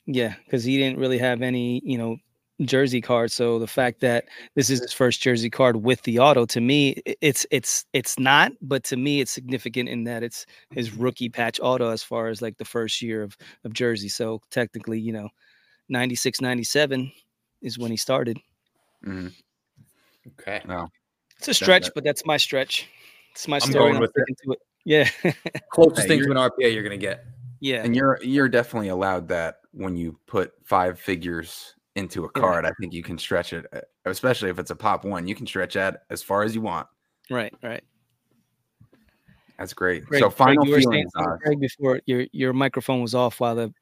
yeah, because he didn't really have any, you know, jersey card. So the fact that this is his first jersey card with the auto, to me, it's it's it's not, but to me, it's significant in that it's his rookie patch auto as far as like the first year of of jersey. So technically, you know, 96, 97 is when he started. Mm-hmm. Okay. No. It's a stretch, but that's my stretch. It's my I'm story. going with it. it. Yeah. [laughs] Closest Hey, thing to an RPA you're gonna get. yeah. And you're you're definitely allowed that when you put five figures into a Yeah. card. I think you can stretch it, uh, especially if it's a pop one. You can stretch that as far as you want. Right, right. That's great. Greg, so final Greg, you were feelings, something, Greg, before your your microphone was off while the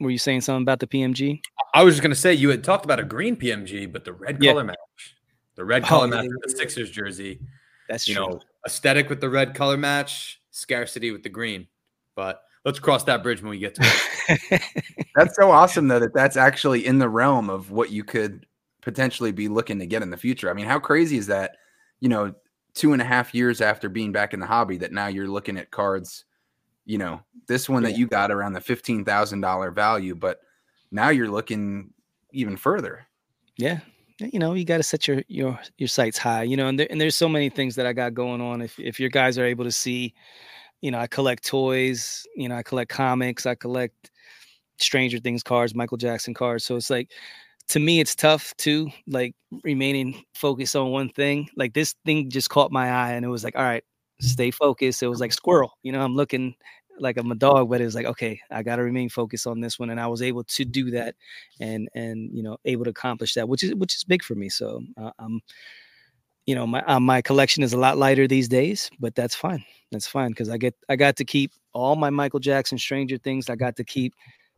were you saying something about the PMG? I was just gonna say you had talked about a green PMG, but the red Yeah. color match, the red Oh, color yeah, match yeah, the. Sixers jersey. That's You true. know, aesthetic with the red color match, scarcity with the green. But let's cross that bridge when we get to it. [laughs] That's so awesome though that that's actually in the realm of what you could potentially be looking to get in the future. I mean, how crazy is that? You know, two and a half years after being back in the hobby, that now you're looking at cards. You know, this one that you got around the fifteen thousand dollar value, but now you're looking even further. yeah. You know, you got to set your your your sights high. You know, and there, and there's so many things that I got going on. If if your guys are able to see, you know, I collect toys. You know, I collect comics. I collect Stranger Things cards, Michael Jackson cards. So it's like to me, it's tough too, like remaining focused on one thing. Like this thing just caught my eye, and it was like, all right, stay focused. It was like squirrel. You know, I'm looking like I'm a dog, but it was like, okay, I got to remain focused on this one, and I was able to do that, and and you know, able to accomplish that, which is which is big for me. So uh, I'm, you know, my uh, my collection is a lot lighter these days, but that's fine. That's fine because I get I got to keep all my Michael Jackson, Stranger Things. I got to keep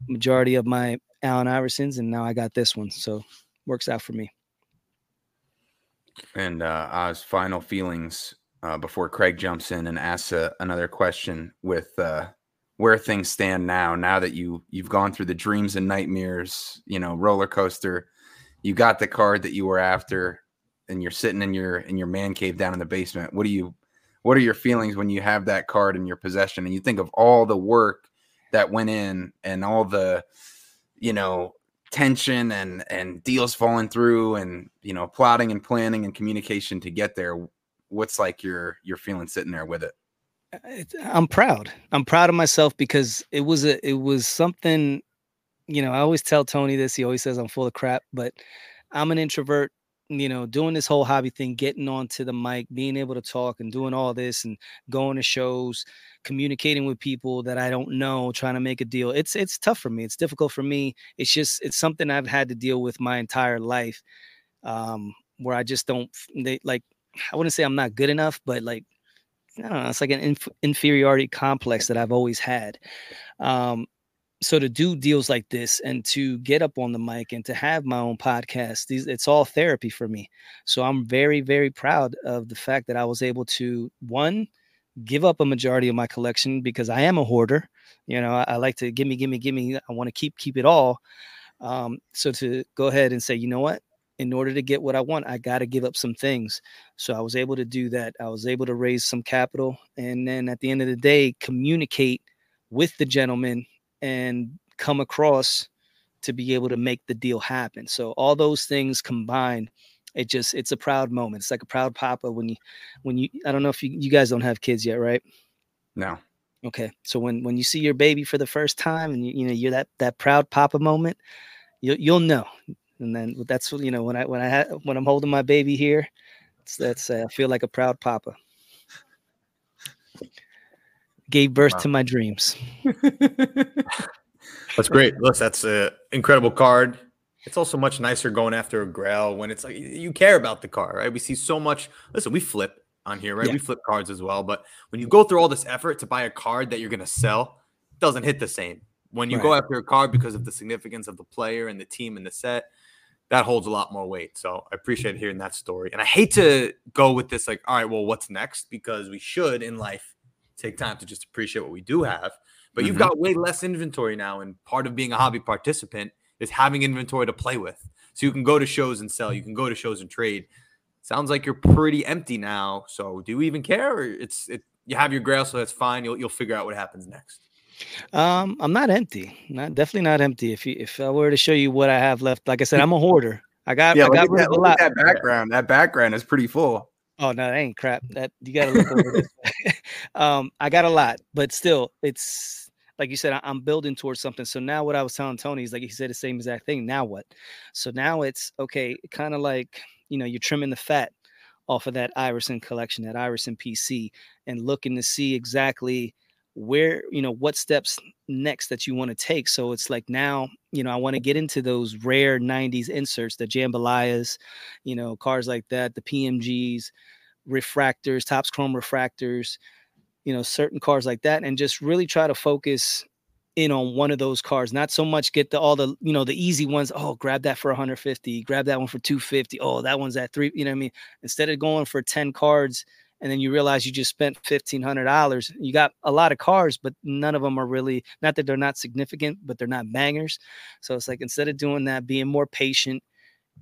majority of my Allen Iversons, and now I got this one, so works out for me. And uh, Oz, final feelings uh, before Craig jumps in and asks uh, another question with uh, where things stand now. Now that you you've gone through the dreams and nightmares, you know, roller coaster, you got the card that you were after, and you're sitting in your in your man cave down in the basement. What do you? What are your feelings when you have that card in your possession and you think of all the work that went in and all the, you know, tension and and deals falling through and you know plotting and planning and communication to get there what's like your your feeling sitting there with it Uh, I'm proud. I'm proud of myself because it was a it was something. You know, I always tell Tony this. He always says I'm full of crap, but I'm an introvert. You know, doing this whole hobby thing, getting onto the mic, being able to talk, and doing all this, and going to shows, communicating with people that I don't know, trying to make a deal. It's it's tough for me. It's difficult for me. It's just it's something I've had to deal with my entire life, um, where I just don't they like. I wouldn't say I'm not good enough, but like I don't know. It's like an inf- inferiority complex that I've always had. Um, so to do deals like this and to get up on the mic and to have my own podcast, these it's all therapy for me. So I'm very, very proud of the fact that I was able to one give up a majority of my collection because I am a hoarder. You know, I, I like to give me, give me, give me. I want to keep keep it all. Um, so to go ahead and say, you know what, in order to get what I want, I got to give up some things. So I was able to do that. I was able to raise some capital. And then at the end of the day, communicate with the gentleman and come across to be able to make the deal happen. So all those things combined, it just it's a proud moment. It's like a proud papa when you when you I don't know if you, you guys don't have kids yet, right? no Okay. So when when you see your baby for the first time and you, you know you're that that proud papa moment, you'll you'll know. And then that's you know when I when I ha- when I'm holding my baby here, it's, that's uh, I feel like a proud papa. Gave birth Wow. to my dreams. [laughs] That's great. Look, that's an incredible card. It's also much nicer going after a grail when it's like you care about the card, right? We see so much. Listen, we flip on here, right? Yeah. We flip cards as well. But when you go through all this effort to buy a card that you're going to sell, it doesn't hit the same. When you go after a card because of the significance of the player and the team and the set, that holds a lot more weight. So I appreciate hearing that story. And I hate to go with this, like, all right, well, what's next? Because we should in life take time to just appreciate what we do have. But you've Mhm. got way less inventory now. And part of being a hobby participant is having inventory to play with. So you can go to shows and sell, you can go to shows and trade. sounds like you're pretty empty now. So do you even care? Or it's it you have your grail, so that's fine. You'll you'll figure out what happens next. Um, I'm not empty. Not definitely not empty. If you if I were to show you what I have left, like I said, I'm a hoarder. I got Yeah, I got that, a lot. at that background. That background is pretty full. Oh no, that ain't crap. That you gotta look over this. [laughs] [laughs] um, I got a lot, but still, it's like you said, I, I'm building towards something. So now, what I was telling Tony is like he said the same exact thing. Now what? So now it's okay, kind of like you know you're trimming the fat off of that Iverson collection, that Iverson PC, and looking to see exactly where you know what steps next that you want to take. So it's like now you know I want to get into those rare '90s inserts, the jambalayas, you know, cars like that, the PMGs, refractors, Topps Chrome refractors, you know, certain cars like that, and just really try to focus in on one of those cars. Not so much get the all the you know the easy ones. Oh, grab that for 150, grab that one for 250. Oh, that one's at three. You know what I mean? Instead of going for 10 cards and then you realize you just spent fifteen hundred dollars. You got a lot of cars, but none of them are really not that they're not significant, but they're not bangers. So it's like instead of doing that, being more patient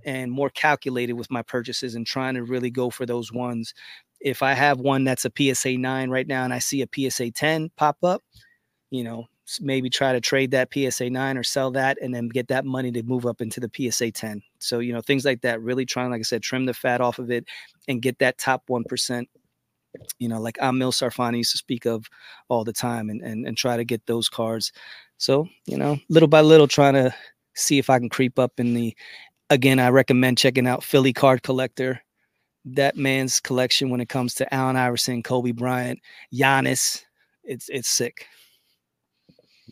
and more calculated with my purchases and trying to really go for those ones. If I have one that's a PSA 9 right now and I see a PSA 10 pop up, you know, maybe try to trade that PSA 9 or sell that and then get that money to move up into the PSA 10. So, you know, things like that, really trying, like I said, trim the fat off of it and get that top 1%. You know, like Amil Sarfani used to speak of all the time and, and, and try to get those cards. So, you know, little by little, trying to see if I can creep up in the again, I recommend checking out Philly Card Collector. That man's collection when it comes to Allen Iverson, Kobe Bryant, Giannis, it's it's sick.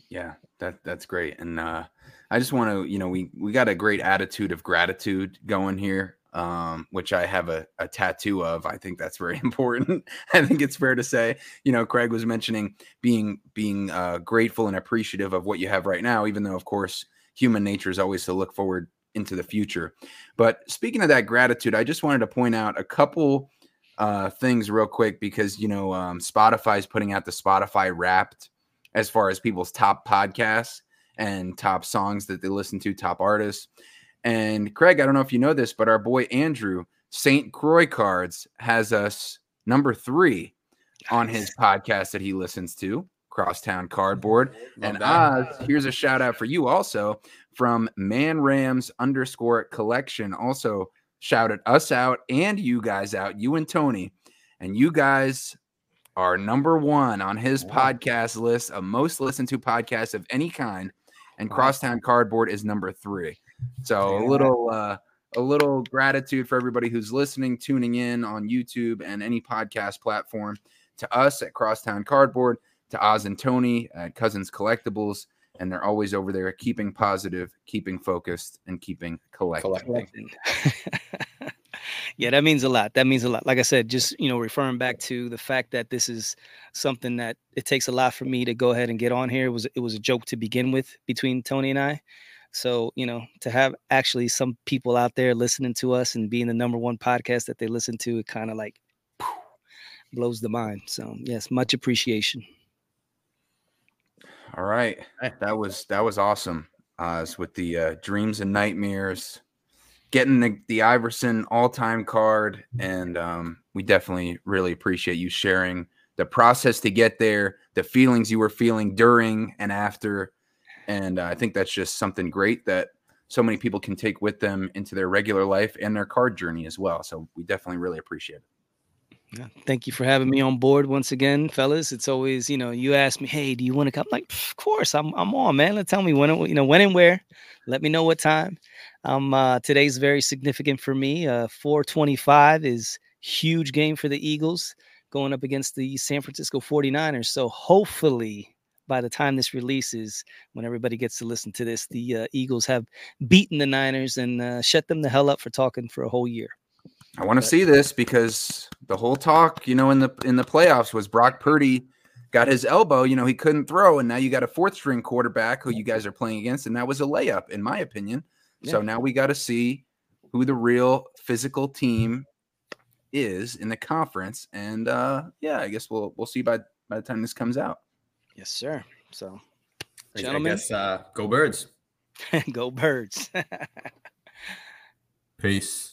Yeah, that that's great. And uh I just want to, you know, we we got a great attitude of gratitude going here. Um, which I have a, a tattoo of. I think that's very [laughs] important. I think it's fair to say, you know, Craig was mentioning being being uh grateful and appreciative of what you have right now, even though of course human nature is always to look forward into the future. But speaking of that gratitude, I just wanted to point out a couple uh things real quick because you know um Spotify's putting out the Spotify wrapped as far as people's top podcasts and top songs that they listen to, top artists. And Craig, I don't know if you know this, but our boy Andrew, St. Croix Cards, has us number three on his podcast that he listens to, Crosstown Cardboard. Love and. Oz, here's a shout out for you also from Man Rams underscore collection. Also shouted us out and you guys out, you and Tony. And you guys are number one on his Wow. podcast list a most listened to podcast of any kind. And. Crosstown Cardboard is number three. So a little uh a little gratitude for everybody who's listening, tuning in on YouTube and any podcast platform. To us at Crosstown Cardboard, to Oz and Tony at Cousins Collectibles, and they're always over there keeping positive, keeping focused, and keeping collecting. Collecting. [laughs] yeah, that means a lot. That means a lot. Like I said, just you know, referring back to the fact that this is something that it takes a lot for me to go ahead and get on here. It was it was a joke to begin with between Tony and I. So, you know, to have actually some people out there listening to us and being the number one podcast that they listen to, it kind of like poof, [sniffs] blows the mind. So, yes, much appreciation. All right. That was that was awesome. Oz with the uh, dreams and nightmares, getting the, the Iverson all-time card, and um, we definitely really appreciate you sharing the process to get there, the feelings you were feeling during and after, and uh, I think that's just something great that so many people can take with them into their regular life and their card journey as well. So we definitely really appreciate it. Yeah, Thank you for having me on board once again, fellas. It's always, you know, you ask me, hey, do you want to come? like, of course, I'm I'm on, man. Let tell me when, you know, when and where. Let me know what time. Um, uh, today's very significant for me. Uh, 425 is huge game for the Eagles going up against the San Francisco 49ers. So hopefully by the time this releases, when everybody gets to listen to this, the uh, Eagles have beaten the Niners and uh, shut them the hell up for talking for a whole year. I want to see this because the whole talk, you know, in the in the playoffs was Brock Purdy got his elbow, you know, he couldn't throw, and now you got a fourth string quarterback who you guys are playing against, and that was a layup, in my opinion. So now we got to see who the real physical team is in the conference, and uh yeah, I guess we'll we'll see by by the time this comes out. Yes, sir. So, I- Gentlemen. I guess uh, go birds. [laughs] go birds. [laughs] Peace.